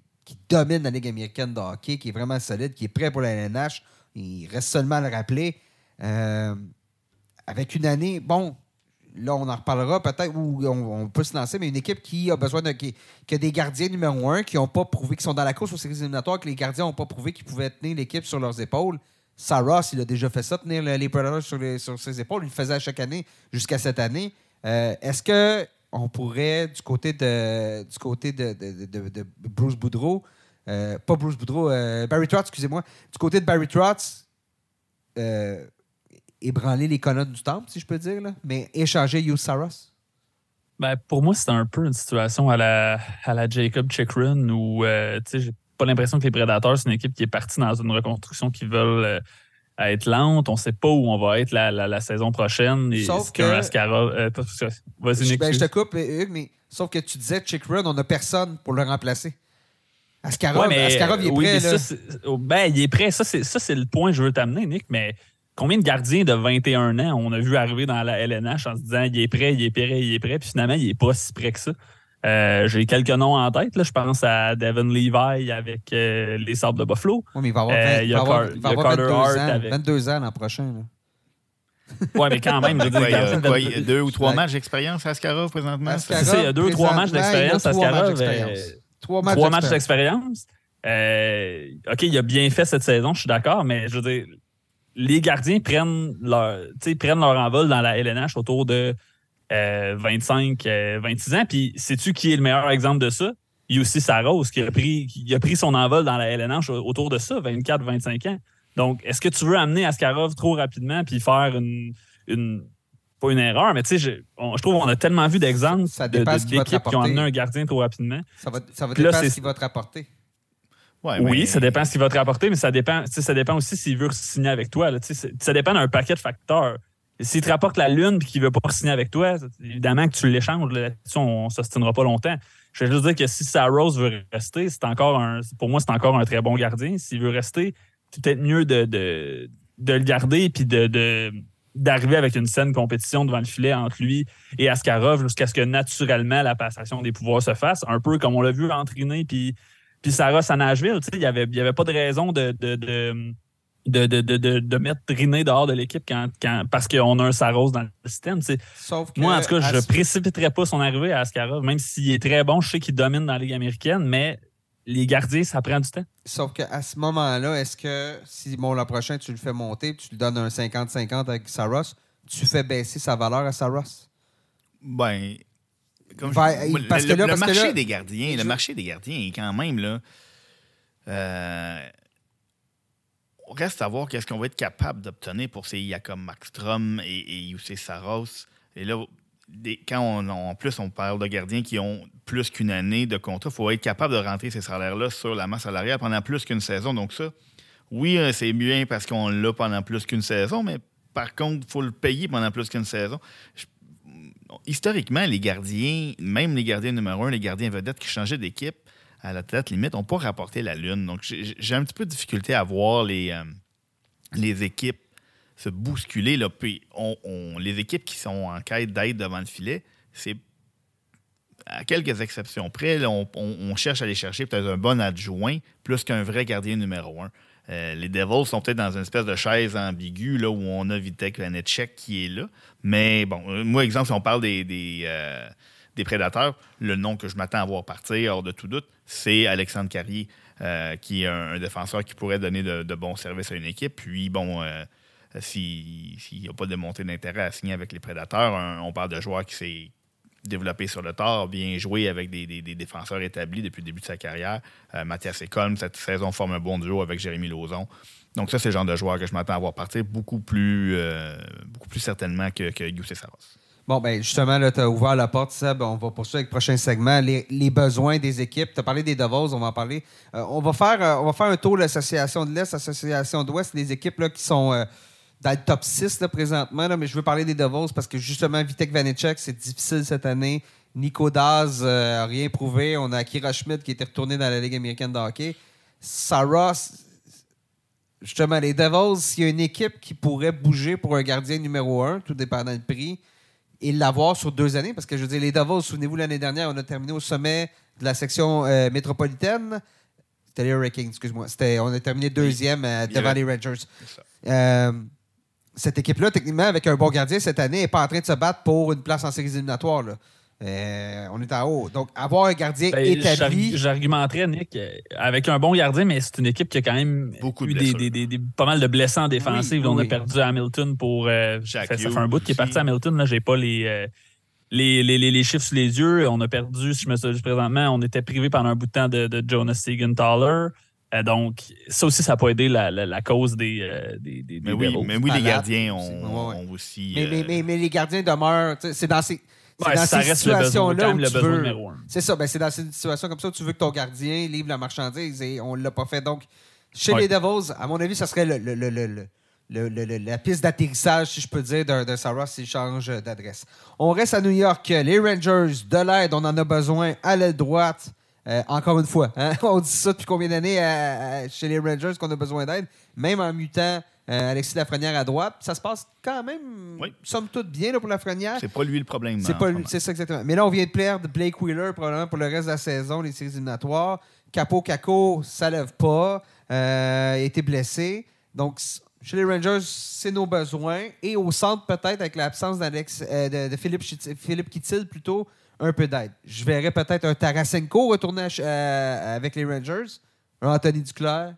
domine la Ligue américaine de hockey, qui est vraiment solide, qui est prêt pour la LNH. Il reste seulement à le rappeler. Euh, avec une année, bon, là, on en reparlera peut-être, où on, peut se lancer, mais une équipe qui a besoin de. qui, des gardiens numéro un, qui n'ont pas prouvé, qui sont dans la course aux séries éliminatoires, que les gardiens n'ont pas prouvé qu'ils pouvaient tenir l'équipe sur leurs épaules. Saros, il a déjà fait ça, tenir les Predators sur, sur ses épaules. Il le faisait à chaque année jusqu'à cette année. Euh, est-ce que on pourrait, du côté de, du côté de, Bruce Boudreau, euh, pas Bruce Boudreau, euh, Barry Trotz, excusez-moi, du côté de Barry Trotz, ébranler les colonnes du temple, si je peux dire, mais échanger Hugh Saros? Ben, pour moi, c'est un peu une situation à la, à la Jacob Chikrin où, tu sais, j'ai pas l'impression que les Prédateurs, c'est une équipe qui est partie dans une reconstruction qui veulent à être lente. On ne sait pas où on va être la, saison prochaine. sauf que. Euh, vas-y, ben, je te coupe, Hugues, mais sauf que tu disais Chick Run, on n'a personne pour le remplacer. Askarov, il est prêt. Ça, oh, ben, il est prêt. Ça, c'est le point que je veux t'amener, Nick. Mais combien de gardiens de 21 ans on a vu arriver dans la LNH en se disant il est prêt, il est prêt, il est prêt, puis finalement, il n'est pas si prêt que ça? Euh, j'ai quelques noms en tête. Là. Je pense à Devin Levi avec euh, les Sables de Buffalo. Oui, mais il va avoir, euh, il y a, Carter 22 Hart ans, avec... 22 ans l'an prochain. Oui, mais quand même. il y a deux ou trois matchs d'expérience à Askarov présentement. il y a deux ou trois matchs d'expérience à Askarov. Trois matchs d'expérience. OK, il a bien fait cette saison, je suis d'accord, mais je veux dire, les gardiens prennent leur, prennent leur envol dans la LNH autour de 25, 26 ans. Puis, sais-tu qui est le meilleur exemple de ça? Yussi Saros, qui a pris, qui a pris son envol dans la LNH autour de ça, 24-25 ans. Donc, est-ce que tu veux amener Askarov trop rapidement puis faire une, une pas une erreur, mais tu sais, je, je, trouve qu'on a tellement vu d'exemples d'équipes qui ont amené un gardien trop rapidement. Ça va, ça va dépendre de ce qu'il va te rapporter. oui, ça dépend de ce qu'il va te rapporter, mais ça dépend, ça dépend aussi s'il veut signer avec toi. Là, ça dépend d'un paquet de facteurs. S'il te rapporte la lune et qu'il ne veut pas signer avec toi, évidemment que tu l'échanges. Là-dessus, on ne s'ostinera pas longtemps. Je veux juste dire que si Saros veut rester, c'est encore un, pour moi, c'est encore un très bon gardien. S'il veut rester, c'est peut-être mieux de, de, le garder et de, d'arriver avec une saine compétition devant le filet entre lui et Askarov jusqu'à ce que naturellement la passation des pouvoirs se fasse, un peu comme on l'a vu entraîner puis, puis Saros à Nashville. Il n'y avait, y avait pas de raison de de, de, de, de, mettre Riné dehors de l'équipe quand, quand, parce qu'on a un Saros dans le système. Sauf que Moi, en tout cas, je ne précipiterais pas son arrivée à Askarov, même s'il est très bon, je sais qu'il domine dans la Ligue américaine, mais les gardiens, ça prend du temps. Sauf qu'à ce moment-là, est-ce que si bon, l'an prochain, tu le fais monter, tu lui donnes un 50-50 avec Saros, tu fais baisser sa valeur à Saros? Ben, comme je, parce le, que le, marché des gardiens, le marché des gardiens est quand même là. Euh, reste à voir qu'est-ce qu'on va être capable d'obtenir pour ces Jacob Maxstrom et, et Saros. Et là, quand on, en plus on parle de gardiens qui ont plus qu'une année de contrat, il faut être capable de rentrer ces salaires-là sur la masse salariale pendant plus qu'une saison. Donc ça, oui, euh, c'est bien parce qu'on l'a pendant plus qu'une saison, mais par contre, il faut le payer pendant plus qu'une saison. historiquement, les gardiens, même les gardiens numéro un, les gardiens vedettes qui changeaient d'équipe, à la tête limite, n'ont pas rapporté la Lune. Donc, j'ai un petit peu de difficulté à voir les, euh, équipes se bousculer. Là. Puis, les équipes qui sont en quête d'aide devant le filet, c'est à quelques exceptions près, on, cherche à aller chercher peut-être un bon adjoint plus qu'un vrai gardien numéro un. Euh, les Devils sont peut-être dans une espèce de chaise ambiguë là, où on a Vitek Vanecek qui est là. Mais bon, euh, moi, exemple, si on parle des prédateurs, le nom que je m'attends à voir partir, hors de tout doute, c'est Alexandre Carrier, euh, qui est un, défenseur qui pourrait donner de, bons services à une équipe. Puis, bon, euh, s'il n'y a pas de montée d'intérêt à signer avec les prédateurs, on parle de joueurs qui s'est développé sur le tard, bien joué avec des, défenseurs établis depuis le début de sa carrière. Euh, Mathias Ecolm, cette saison, forme un bon duo avec Jérémy Lauzon. Donc, ça, c'est le genre de joueur que je m'attends à voir partir beaucoup plus, beaucoup plus certainement que, que Youssef Saros. Bon, ben justement, tu as ouvert la porte, Seb. On va poursuivre avec le prochain segment. Les, besoins des équipes. Tu as parlé des Devils, on va en parler. Euh, on, va faire, euh, on va faire un tour de l'association de l'Est, l'association d'Ouest, les équipes là, qui sont euh, dans le top 6 présentement. mais je veux parler des Devils parce que justement, Vitek Vanecek, c'est difficile cette année. Nico Daz n'a rien prouvé. On a Akira Schmidt qui était retourné dans la Ligue américaine de hockey. Saros, justement, les Devils, s'il y a une équipe qui pourrait bouger pour un gardien numéro un, tout dépendant du prix, et l'avoir sur deux années. Parce que je veux dire, les Davos, souvenez-vous, l'année dernière, on a terminé au sommet de la section euh, métropolitaine. C'était les Hurricanes, excuse-moi. On a terminé deuxième euh, devant les Rangers. Euh, cette équipe-là, techniquement, avec un bon gardien cette année, n'est pas en train de se battre pour une place en séries éliminatoires. Là. Euh, on est en haut. Donc, avoir un gardien ben, établi. J'argumenterais, Nick, euh, avec un bon gardien, mais c'est une équipe qui a quand même Beaucoup eu des, pas mal de blessants en défensive. on a perdu Hamilton pour. Euh, ça, fait un bout qui est parti à Hamilton. Je n'ai pas les, les, les, chiffres sous les yeux. On a perdu, si je me souviens présentement, on était privé pendant un bout de temps de, Jonas Siegenthaler. donc, ça aussi, ça n'a pas aidé la, cause des, des, mais, oui, mais oui, les gardiens ont, aussi. Mais, mais, les gardiens demeurent. C'est dans ces c'est dans ces situations-là où tu veux. C'est ça, ben c'est dans ces situations comme ça où tu veux que ton gardien livre la marchandise et on ne l'a pas fait. Donc, chez les Devils, à mon avis, ça serait le, le, la piste d'atterrissage, si je peux dire, d'un Sarah s'il change d'adresse. On reste à New York. Les Rangers, de l'aide, on en a besoin à l'aile droite. Euh, encore une fois, hein? <laughs> on dit ça depuis combien d'années chez les Rangers qu'on a besoin d'aide, même en mutant euh, Alexis Lafrenière à droite. Ça se passe quand même, somme toute, bien là, pour Lafrenière. C'est pas lui le problème. C'est pas c'est ça exactement. Mais là, on vient de perdre Blake Wheeler probablement pour le reste de la saison, les séries éliminatoires. Capo Caco, ça lève pas. Euh, a été blessé. Donc, chez les Rangers, c'est nos besoins. Et au centre, peut-être, avec l'absence d'Alex, euh, de, Philippe, Philippe Kittil, plutôt, un peu d'aide. Je verrais peut-être un Tarasenko retourner avec les Rangers, un Anthony Duclair,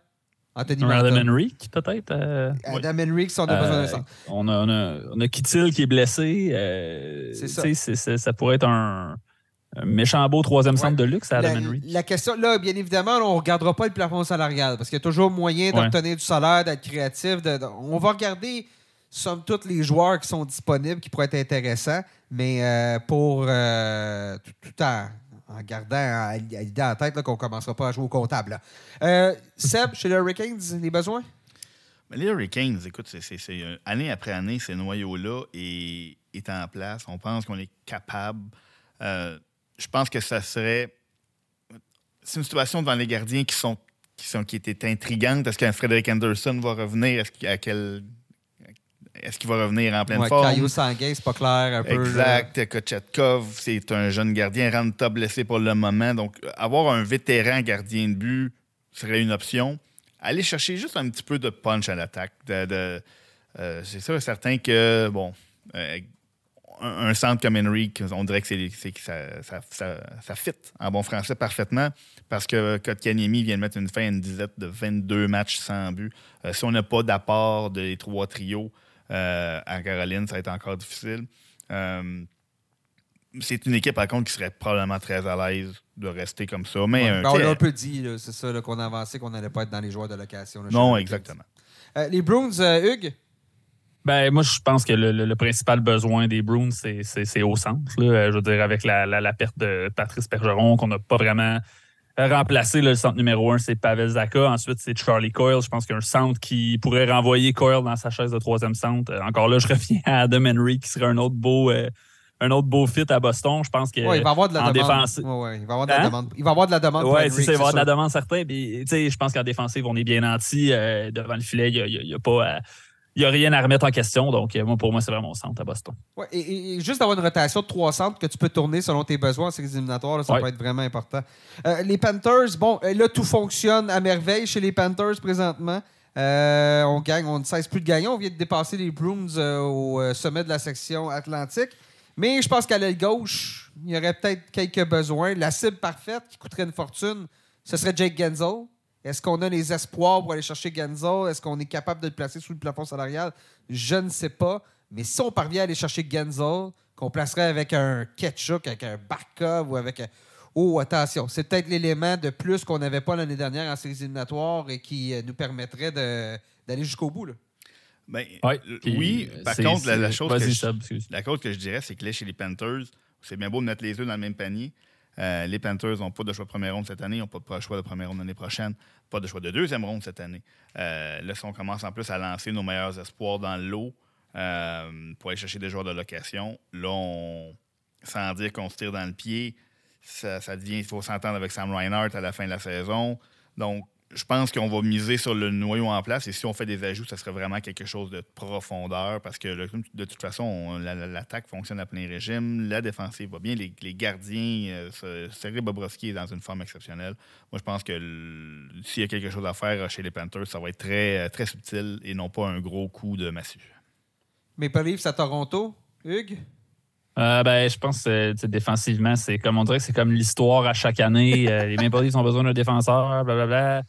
Anthony Adam Henrique, peut-être. Adam Henrique, si on a besoin de ça. On a, on a, on a Kittil qui est blessé. c'est ça. ça pourrait être un un méchant beau troisième centre de luxe à Adam la, Henry. La question, là, bien évidemment, on ne regardera pas le plafond salarial parce qu'il y a toujours moyen d'obtenir du salaire, d'être créatif. on va regarder, somme toutes les joueurs qui sont disponibles qui pourraient être intéressants, mais euh, pour euh, tout, en, gardant à, l'idée en tête qu'on ne commencera pas à jouer au comptable. Euh, Seb, chez les Hurricanes, les besoins? les Hurricanes, écoute, c'est, année après année, ce noyau-là est, est en place. On pense qu'on est capable je pense que ça serait. C'est une situation devant les gardiens qui sont qui, sont, qui étaient intrigantes. Est-ce que Frédéric Anderson va revenir? Est-ce qu'il, quel... Est-ce qu'il va revenir en pleine forme? Caillou Sanguin, c'est pas clair un peu. Exact. Kochetkov, c'est un jeune gardien. Ranta blessé pour le moment. Donc, avoir un vétéran gardien de but serait une option. Aller chercher juste un petit peu de punch à l'attaque. De, euh, c'est sûr certain que, bon, euh, un, centre comme Henry, on dirait que, c'est, ça, ça, fit en bon français parfaitement parce que Kotkaniemi vient de mettre une fin à une disette de 22 matchs sans but. Euh, si on n'a pas d'apport des trois trios euh, à Caroline, ça va être encore difficile. Euh, c'est une équipe, par contre, qui serait probablement très à l'aise de rester comme ça. Mais, ben, on l'a un peu dit, c'est ça, qu'on a avancé, qu'on n'allait pas être dans les joueurs de location. non, exactement. les Bruins, Hugues? Ben, moi, je pense que le, principal besoin des Bruins, c'est au centre. Je veux dire, avec la, perte de Patrice Bergeron, qu'on n'a pas vraiment remplacé. le centre numéro un, c'est Pavel Zaka. Ensuite, c'est Charlie Coyle. Je pense qu'il y a un centre qui pourrait renvoyer Coyle dans sa chaise de troisième centre. Euh, encore là, je <laughs> reviens à Adam Henry, qui serait un autre beau. Euh, un autre beau fit à Boston. Je pense que. il va avoir de la demande. il va avoir de la hein? demande. Il va avoir de la demande. Oui, il va avoir de la demande certain. je pense qu'en défensive, on est bien nanti. Euh, devant le filet, il n'y a, pas il n'y a rien à remettre en question. Donc, euh, moi, pour moi, c'est vraiment mon centre à Boston. Ouais, et, juste d'avoir une rotation de trois centres que tu peux tourner selon tes besoins en séries éliminatoires, ça peut être vraiment important. Euh, les Panthers, bon, euh, là, tout fonctionne à merveille chez les Panthers présentement. on gagne, on ne cesse plus de gagner. On vient de dépasser les Bruins au sommet de la section Atlantique. Mais je pense qu'à l'aile gauche, il y aurait peut-être quelques besoins. La cible parfaite qui coûterait une fortune, ce serait Jake Genzel. Est-ce qu'on a les espoirs pour aller chercher Genzo? Est-ce qu'on est capable de le placer sous le plafond salarial? Je ne sais pas. Mais si on parvient à aller chercher Genzo, qu'on placerait avec un Ketchuk, avec un Barkov ou avec un... Oh, attention, c'est peut-être l'élément de plus qu'on n'avait pas l'année dernière en séries éliminatoires et qui euh, nous permettrait d'aller jusqu'au bout. Là. Ben, oui, par contre, la, chose que je, la chose que je dirais, c'est que là, chez les Panthers, c'est bien beau de mettre les œufs dans le même panier, euh, les Panthers n'ont pas de choix de première ronde cette année, n'ont pas de choix de première ronde l'année prochaine, pas de choix de deuxième ronde cette année. Euh, là, si on commence en plus à lancer nos meilleurs espoirs dans l'eau euh, pour aller chercher des joueurs de location, là, sans dire qu'on se tire dans le pied, ça, ça devient, il faut s'entendre avec Sam Reinhardt à la fin de la saison. Donc, je pense qu'on va miser sur le noyau en place et si on fait des ajouts, ça serait vraiment quelque chose de profondeur parce que de toute façon, l'attaque fonctionne à plein régime, la défensive va bien, les, gardiens, euh, Sergei Bobrovski est dans une forme exceptionnelle. Moi, je pense que s'il y a quelque chose à faire chez les Panthers, ça va être très, très subtil et non pas un gros coup de massue. Mais Leafs à Toronto, Hugues? Euh, ben, je pense que défensivement, c'est comme on dirait que c'est comme l'histoire à chaque année. Euh, les Maple Leafs ont besoin d'un défenseur, blablabla.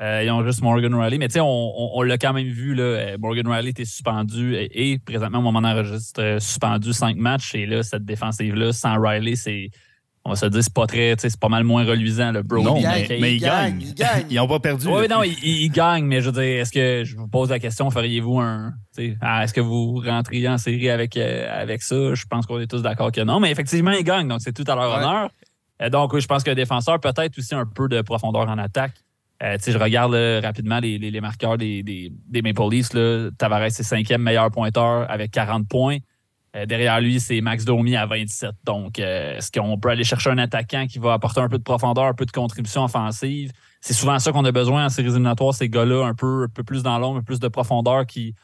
Euh, ils ont juste Morgan Riley. Mais tu sais, on, l'a quand même vu. Là, euh, Morgan Riley était suspendu et, présentement, au moment d'enregistre, euh, suspendu cinq matchs. Et là, cette défensive-là, sans Riley, c'est. On va se dire, c'est pas très, c'est pas mal moins reluisant, le bro. Non, mais, <laughs> ils gagnent. Ils n'ont pas perdu. Oui, non, ils, gagnent, mais je veux dire, est-ce que, je vous pose la question, feriez-vous un, ah, est-ce que vous rentriez en série avec, avec ça? Je pense qu'on est tous d'accord que non, mais effectivement, ils gagnent, donc c'est tout à leur honneur. donc, oui, je pense que le défenseur, peut-être aussi un peu de profondeur en attaque. Euh, je regarde rapidement les, marqueurs des, des, Maple Leafs. Là. Tavares est cinquième meilleur pointeur avec 40 points. Euh, derrière lui, c'est Max Domi à 27. Donc, euh, est-ce qu'on peut aller chercher un attaquant qui va apporter un peu de profondeur, un peu de contribution offensive? C'est souvent ça qu'on a besoin en séries éliminatoires, ces gars-là, un peu, un peu plus dans l'ombre, un peu plus de profondeur qui,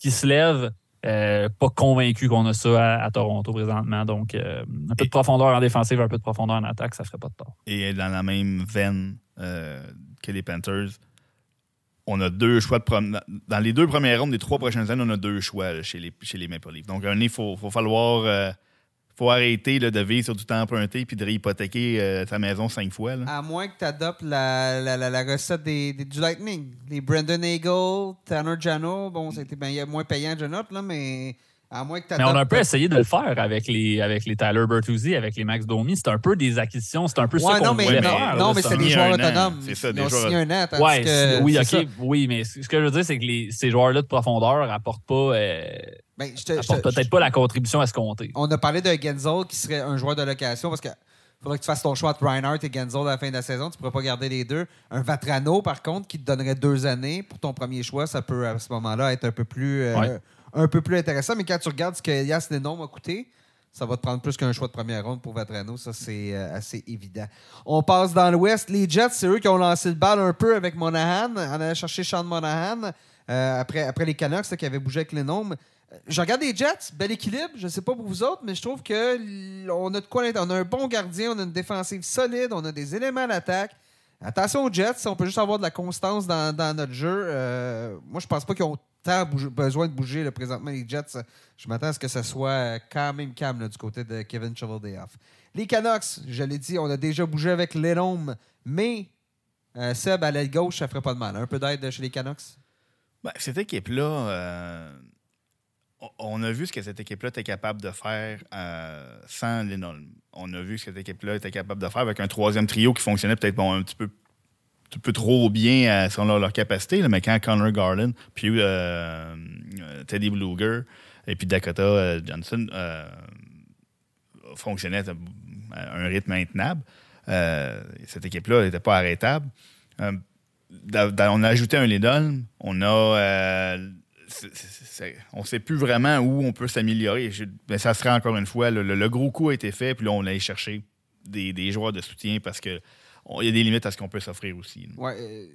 qui se lève. pas convaincu qu'on a ça à, Toronto présentement. Donc, un peu de profondeur en défensive, un peu de profondeur en attaque, ça ferait pas de tort. Et dans la même veine, que les Panthers. On a deux choix de Dans les deux premières rondes des trois prochaines années, on a deux choix chez, les, chez les Maple Leafs. Donc, il faut, faut falloir euh, faut arrêter de vivre sur du temps emprunté puis de réhypothéquer euh, sa maison cinq fois. À moins que tu adoptes la, la, recette des, du Lightning. Les Brandon Eagle, Tanner Jano. Bon, c'était bien moins payant, Janot, là, mais à moins que Mais on a un peu essayé de le faire avec les, avec les Tyler Bertuzzi, avec les Max Domi. C'est un peu des acquisitions. C'est un peu ça qu'on voulait faire. Non, mais c'est des joueurs autonomes. C'est ça, des joueurs. un an. Ouais, que, oui, OK. Oui, mais ce que je veux dire, c'est que les, ces joueurs-là de profondeur n'apportent pas... Euh, ben, peut-être pas la contribution escomptée. On a parlé de Genzel qui serait un joueur de location parce que faudrait que tu fasses ton choix entre Reinhardt et Genzel à la fin de la saison. Tu ne pourrais pas garder les deux. Un Vatrano, par contre, qui te donnerait deux années pour ton premier choix, ça peut à ce moment-là être un peu plus. Euh, un peu plus intéressant. Mais quand tu regardes ce que Elias Lenon a coûté, ça va te prendre plus qu'un choix de première ronde pour Vatrano. Ça, c'est euh, assez évident. On passe dans l'Ouest. Les Jets, c'est eux qui ont lancé le bal un peu avec Monahan. On allait chercher Sean Monahan euh, après, après les Canucks qui avaient bougé avec les je regarde les Jets, bel équilibre. Je ne sais pas pour vous autres, mais je trouve que on a de quoi On a un bon gardien, on a une défensive solide, on a des éléments d'attaque. Attention aux Jets, on peut juste avoir de la constance dans, notre jeu. moi, je pense pas qu'ils ont tant besoin de bouger le présentement les Jets. Je m'attends à ce que ce soit quand même calme du côté de Kevin Cheveldayoff. Les Canucks, je l'ai dit, on a déjà bougé avec Lenome, mais euh, Seb à l'aile gauche, ça ferait pas de mal. Un peu d'aide chez les Canucks? Ben, cette équipe-là, euh, on a vu ce que cette équipe-là était capable de faire euh, sans Lenome. On a vu ce que cette équipe-là était capable de faire avec un troisième trio qui fonctionnait peut-être un petit peu trop bien euh, selon leur, capacité, mais quand Connor Garland, puis euh, Teddy Bluger et puis Dakota Johnson fonctionnaient à un rythme intenable, cette équipe-là n'était pas arrêtable. on a ajouté un Lidl, on a on ne sait plus vraiment où on peut s'améliorer. Mais ça serait encore une fois, le, gros coup a été fait, puis là, on allait chercher des, joueurs de soutien parce que il y a des limites à ce qu'on peut s'offrir aussi. Ouais, euh,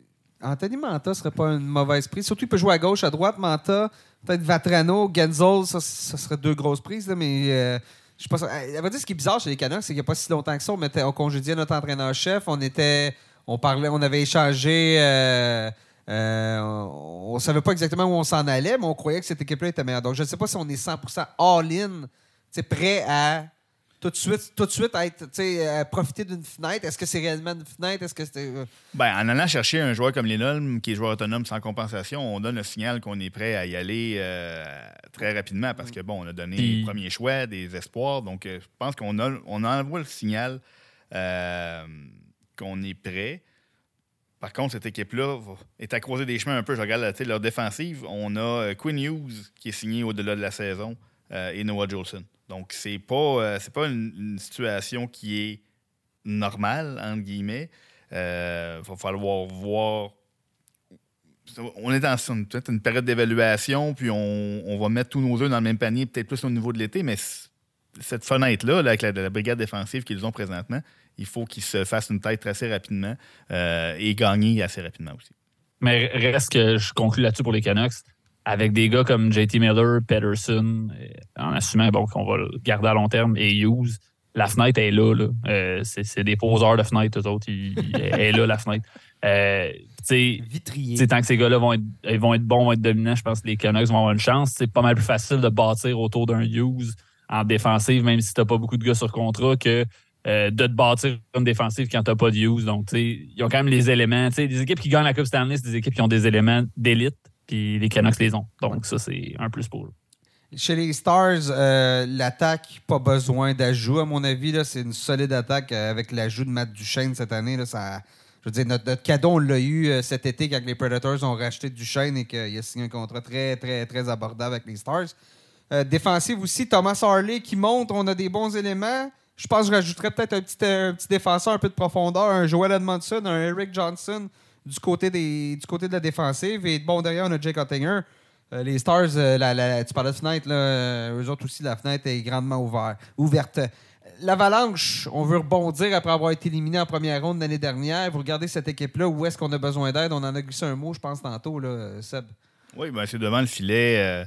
Anthony Manta serait pas une mauvaise prise. Surtout, il peut jouer à gauche, à droite. Manta, peut-être Vatrano, Genzel, ça, serait deux grosses prises. mais euh, je pas. Ça. dire, ce qui est bizarre chez les Canucks, c'est qu'il n'y a pas si longtemps que ça, on, mettait, on congédiait notre entraîneur-chef. On était. On parlait, on avait échangé. Euh, on ne savait pas exactement où on s'en allait, mais on croyait que cette équipe-là était meilleure. Donc, je ne sais pas si on est 100% all-in, prêt à tout de suite, tout de suite être, profiter d'une fenêtre. Est-ce que c'est réellement une fenêtre? Est-ce que c'était. Euh? Ben, en allant chercher un joueur comme Lenol, qui est joueur autonome sans compensation, on donne le signal qu'on est prêt à y aller euh, très rapidement parce que bon, on a donné les premiers choix, des espoirs. Donc, euh, je pense qu'on a, on envoie le signal qu'on est prêt. Par contre, cette équipe-là est à croiser des chemins un peu. Je regarde leur défensive. On a Quinn Hughes qui est signé au-delà de la saison et Noah Jolson. Donc, c'est pas, euh, c'est pas une, situation qui est normale, entre guillemets. Il euh, va falloir voir. On est dans une, peut-être une période d'évaluation, puis on, va mettre tous nos œufs dans le même panier, peut-être plus au niveau de l'été, mais cette fenêtre-là, avec la, brigade défensive qu'ils ont présentement, il faut qu'ils se fassent une tête assez rapidement euh, et gagner assez rapidement aussi. Mais reste que je conclue là-dessus pour les Canucks avec des gars comme JT Miller, Pederson, en assumant bon, qu'on va le garder à long terme, et Hughes, la fenêtre est là. là. Euh, c'est des poseurs de fenêtre, eux autres. elle est là, la fenêtre. Euh, Vitrier. Tant que ces gars-là vont être, ils vont être bons, vont être dominants, je pense que les Canucks vont avoir une chance. C'est pas mal plus facile de bâtir autour d'un Hughes en défensive, même si tu n'as pas beaucoup de gars sur contrat, que de te bâtir une défensive quand tu n'as pas de Hughes. Donc, ils ont quand même les éléments. des équipes qui gagnent la Coupe Stanley, c'est des équipes qui ont des éléments d'élite. Puis les Canucks les ont. Donc, ça, c'est un plus pour eux. Chez les Stars, euh, l'attaque, pas besoin d'ajout, à mon avis. C'est une solide attaque euh, avec l'ajout de Matt Duchesne cette année. Là, ça, je veux dire, notre, cadeau, on l'a eu euh, cet été quand les Predators ont racheté Duchesne et qu'il a signé un contrat très, très, très abordable avec les Stars. défensive aussi, Thomas Harley qui monte, on a des bons éléments. Je pense que je rajouterais peut-être un petit, défenseur, un peu de profondeur, un Joel Edmondson, un Eric Johnson du côté, des, du côté de la défensive. Et bon, derrière, on a Jake Ottinger. Euh, les Stars, euh, tu parlais de fenêtre, là, euh, eux autres aussi, la fenêtre est grandement ouverte. L'Avalanche, on veut rebondir après avoir été éliminé en première ronde l'année dernière. Vous regardez cette équipe-là, où est-ce qu'on a besoin d'aide? On en a glissé un mot, je pense, tantôt, là, Seb. Oui, ben, c'est devant le filet.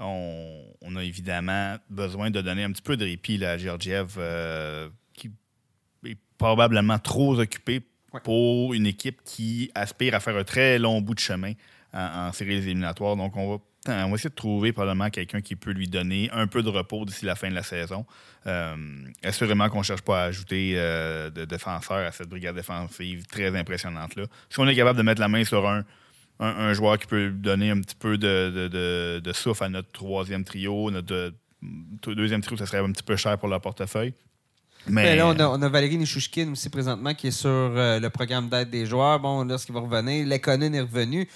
On, a évidemment besoin de donner un petit peu de répit à Georgiev, qui est probablement trop occupé pour une équipe qui aspire à faire un très long bout de chemin en, séries éliminatoires. Donc, on va on va essayer de trouver probablement quelqu'un qui peut lui donner un peu de repos d'ici la fin de la saison. Euh, assurément qu'on ne cherche pas à ajouter euh, de défenseurs à cette brigade défensive très impressionnante-là. Si on est capable de mettre la main sur un, un, joueur qui peut donner un petit peu de, de, souffle à notre troisième trio, notre deuxième trio, ça serait un petit peu cher pour leur portefeuille. Mais... là, on a, on a Valérie Nishushkin aussi présentement qui est sur euh, le programme d'aide des joueurs. Bon, là, ce qui va revenir, Lekonen est revenu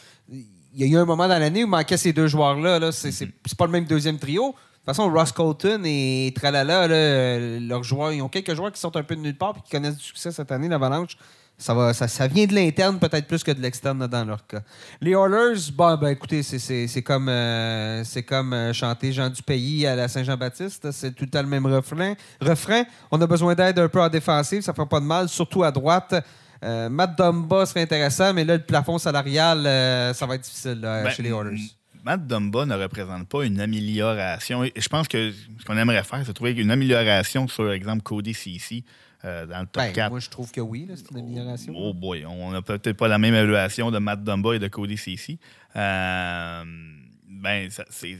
il y a eu un moment dans l'année où manquait ces deux joueurs-là. Là. C'est, pas le même deuxième trio. De toute façon, Ross Colton et Tralala, là, leurs joueurs, ils ont quelques joueurs qui sont un peu de nulle part et qui connaissent du succès cette année, l'Avalanche. Ça, va, ça, vient de l'interne peut-être plus que de l'externe dans leur cas. Les Oilers, bon, ben, écoutez, c'est, comme, euh, c'est comme euh, chanter Jean du Pays à la Saint-Jean-Baptiste. C'est tout le temps le même refrain. refrain. On a besoin d'aide un peu en défensive, ça ne fera pas de mal, surtout à droite. Euh, Matt Dumba serait intéressant, mais là, le plafond salarial, ça va être difficile ben, chez les Oilers. Matt Dumba ne représente pas une amélioration. Je pense que ce qu'on aimerait faire, c'est trouver une amélioration sur, exemple, Cody CC euh, dans le top 4. Ben, moi, je trouve que oui, c'est une amélioration. Oh, boy, on n'a peut-être pas la même évaluation de Matt Dumba et de Cody CC. ben, c'est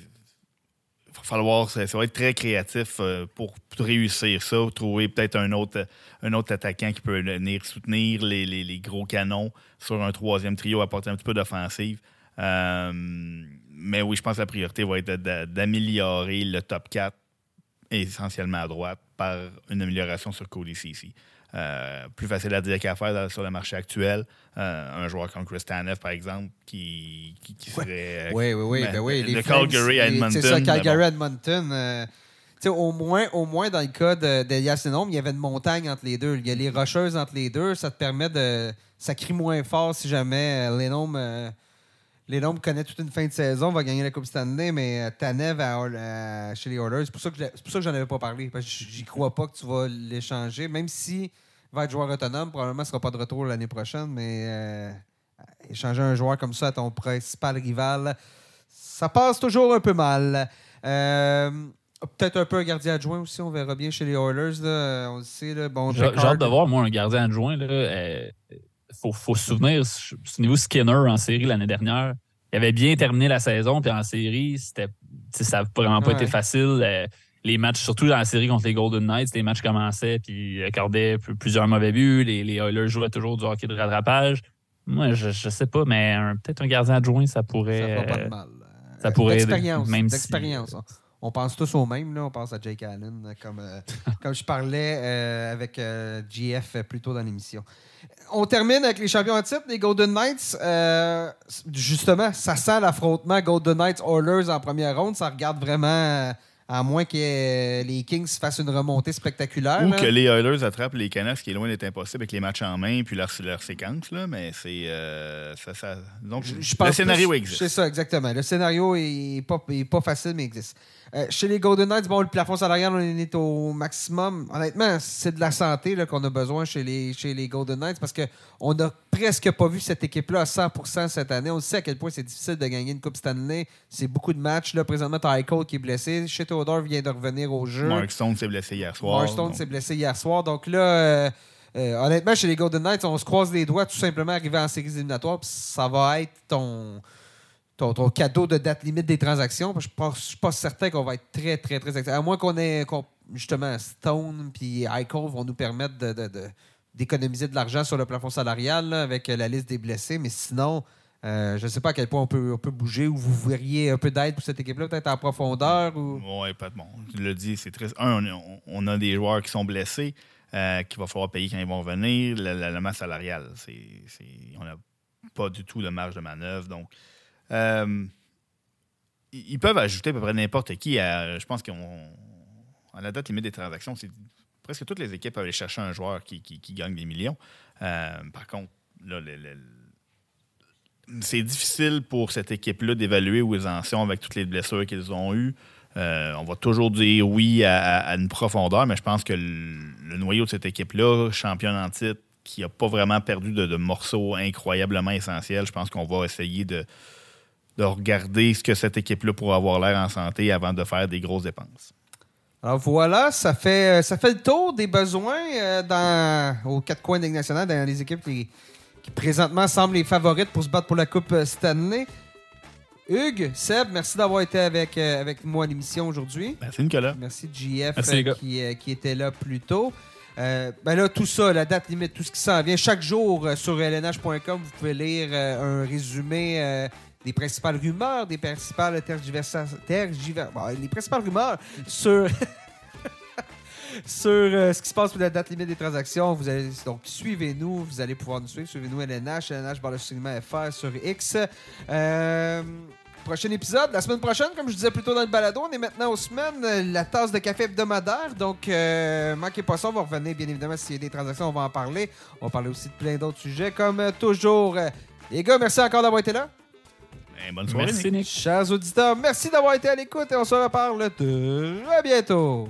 va falloir, ça, va être très créatif euh, pour, réussir ça, trouver peut-être un autre, un autre attaquant qui peut venir soutenir les, gros canons sur un troisième trio, apporter un petit peu d'offensive. Euh, mais oui, je pense que la priorité va être d'améliorer le top 4 essentiellement à droite par une amélioration sur Cody CC. Euh, plus facile à dire qu'à faire sur le marché actuel. Euh, un joueur comme Chris Tanev, par exemple, qui, qui, serait. Oui, oui, oui. Ben, ben oui le Calgary à Edmonton. C'est ça, Calgary Edmonton. Euh, au, moins, au moins, dans le cas d'Elias Lenom, il y avait une montagne entre les deux. Il y a les rocheuses entre les deux. Ça te permet de. Ça crie moins fort si jamais Lenom. Les Lombes connaît toute une fin de saison, va gagner la Coupe Stanley, mais Tanev chez les Oilers, c'est pour ça que, j'en avais pas parlé. Parce que j'y crois pas que tu vas l'échanger, même si va être joueur autonome. Probablement ne sera pas de retour l'année prochaine, mais euh, échanger un joueur comme ça à ton principal rival, ça passe toujours un peu mal. Euh, peut-être un peu un gardien adjoint aussi, on verra bien chez les Oilers. On le sait. bon, J'ai hâte de voir, moi, un gardien adjoint. Euh, faut, se souvenir, niveau Skinner en série l'année dernière, il avait bien terminé la saison, puis en série, c'était, ça n'a vraiment pas été facile les matchs, surtout dans la série contre les Golden Knights, les matchs commençaient puis accordaient plusieurs mauvais buts. Les, les Oilers jouaient toujours du hockey de rattrapage. Moi, je, je sais pas, mais peut-être un gardien adjoint, ça pourrait. Ça pas de mal. Ça pourrait. D'expérience. Même d'expérience. On pense tous au même, là. On pense à Jake Allen, comme, euh, <laughs> comme je parlais euh, avec euh, GF plus tôt dans l'émission. On termine avec les champions en titre, les Golden Knights. justement, ça sent l'affrontement Golden Knights-Oilers en première ronde. Ça regarde vraiment à moins que les Kings fassent une remontée spectaculaire. Ou que les Oilers attrapent les Canucks, qui est loin d'être impossible avec les matchs en main puis leur, leur séquence. Là, mais c'est. Euh, ça, Donc, le scénario existe. C'est ça, exactement. Le scénario n'est pas, est pas facile, mais existe. Euh, chez les Golden Knights, bon, le plafond salarial, on est au maximum. Honnêtement, c'est de la santé qu'on a besoin chez les, chez les Golden Knights parce qu'on n'a presque pas vu cette équipe-là à 100% cette année. On sait à quel point c'est difficile de gagner une Coupe Stanley. C'est beaucoup de matchs. Là. Présentement, tu as qui est blessé. Chez Theodore vient de revenir au jeu. Mark Stone s'est blessé hier soir. Mark Stone s'est blessé hier soir. Donc là. Euh, euh, honnêtement, chez les Golden Knights, on se croise les doigts tout simplement arriver en séries éliminatoires. Ça va être ton, ton, cadeau de date limite des transactions. Je ne suis pas certain qu'on va être très, très, très. À moins qu'on ait justement Stone et Eichel vont nous permettre d'économiser de, l'argent sur le plafond salarial avec la liste des blessés. Mais sinon, euh, je ne sais pas à quel point on peut, on peut bouger ou vous verriez un peu d'aide pour cette équipe-là, peut-être en profondeur. Ou... Oui, pas de bon. Je le dis, c'est très. Un, on, a des joueurs qui sont blessés, euh, qu'il va falloir payer quand ils vont venir. La, masse salariale, c'est, on n'a pas du tout de marge de manœuvre. Donc, euh, ils peuvent ajouter à peu près n'importe qui. je pense qu'on. À la date limite des transactions, c'est presque toutes les équipes peuvent aller chercher un joueur qui, gagne des millions. Euh, par contre, c'est difficile pour cette équipe-là d'évaluer où ils en sont avec toutes les blessures qu'ils ont eues. Euh, on va toujours dire oui à, une profondeur, mais je pense que le, noyau de cette équipe-là, championne en titre, qui n'a pas vraiment perdu de, morceaux incroyablement essentiels, je pense qu'on va essayer de, de regarder ce que cette équipe-là pourrait avoir l'air en santé avant de faire des grosses dépenses. Alors voilà, ça fait, ça fait le tour des besoins euh, dans, aux quatre coins de Ligue nationale, dans les équipes qui, présentement semblent les favorites pour se battre pour la Coupe euh, Stanley. Hugues, Seb, merci d'avoir été avec, euh, avec moi à l'émission aujourd'hui. Merci Nicolas. Merci JF euh, qui, qui, était là plus tôt. ben là, tout ça, la date limite, tout ce qui s'en vient. Chaque jour sur lnh.com, vous pouvez lire un résumé des principales rumeurs, des principales tergiversations. Tergiver... les principales rumeurs sur. <laughs> sur euh, ce qui se passe pour la date limite des transactions. Vous allez, donc, suivez-nous. Vous allez pouvoir nous suivre. Suivez-nous LNH, LNH par le FR sur X. Euh, prochain épisode, la semaine prochaine, comme je disais plus tôt dans le balado, on est maintenant aux semaines, la tasse de café hebdomadaire. Donc, euh, manquez pas ça, on va revenir bien évidemment s'il y a des transactions, on va en parler. On va parler aussi de plein d'autres sujets, comme toujours. Les gars, merci encore d'avoir été là. Ben, bonne soirée, Chers auditeurs, merci d'avoir été à l'écoute et on se reparle très bientôt.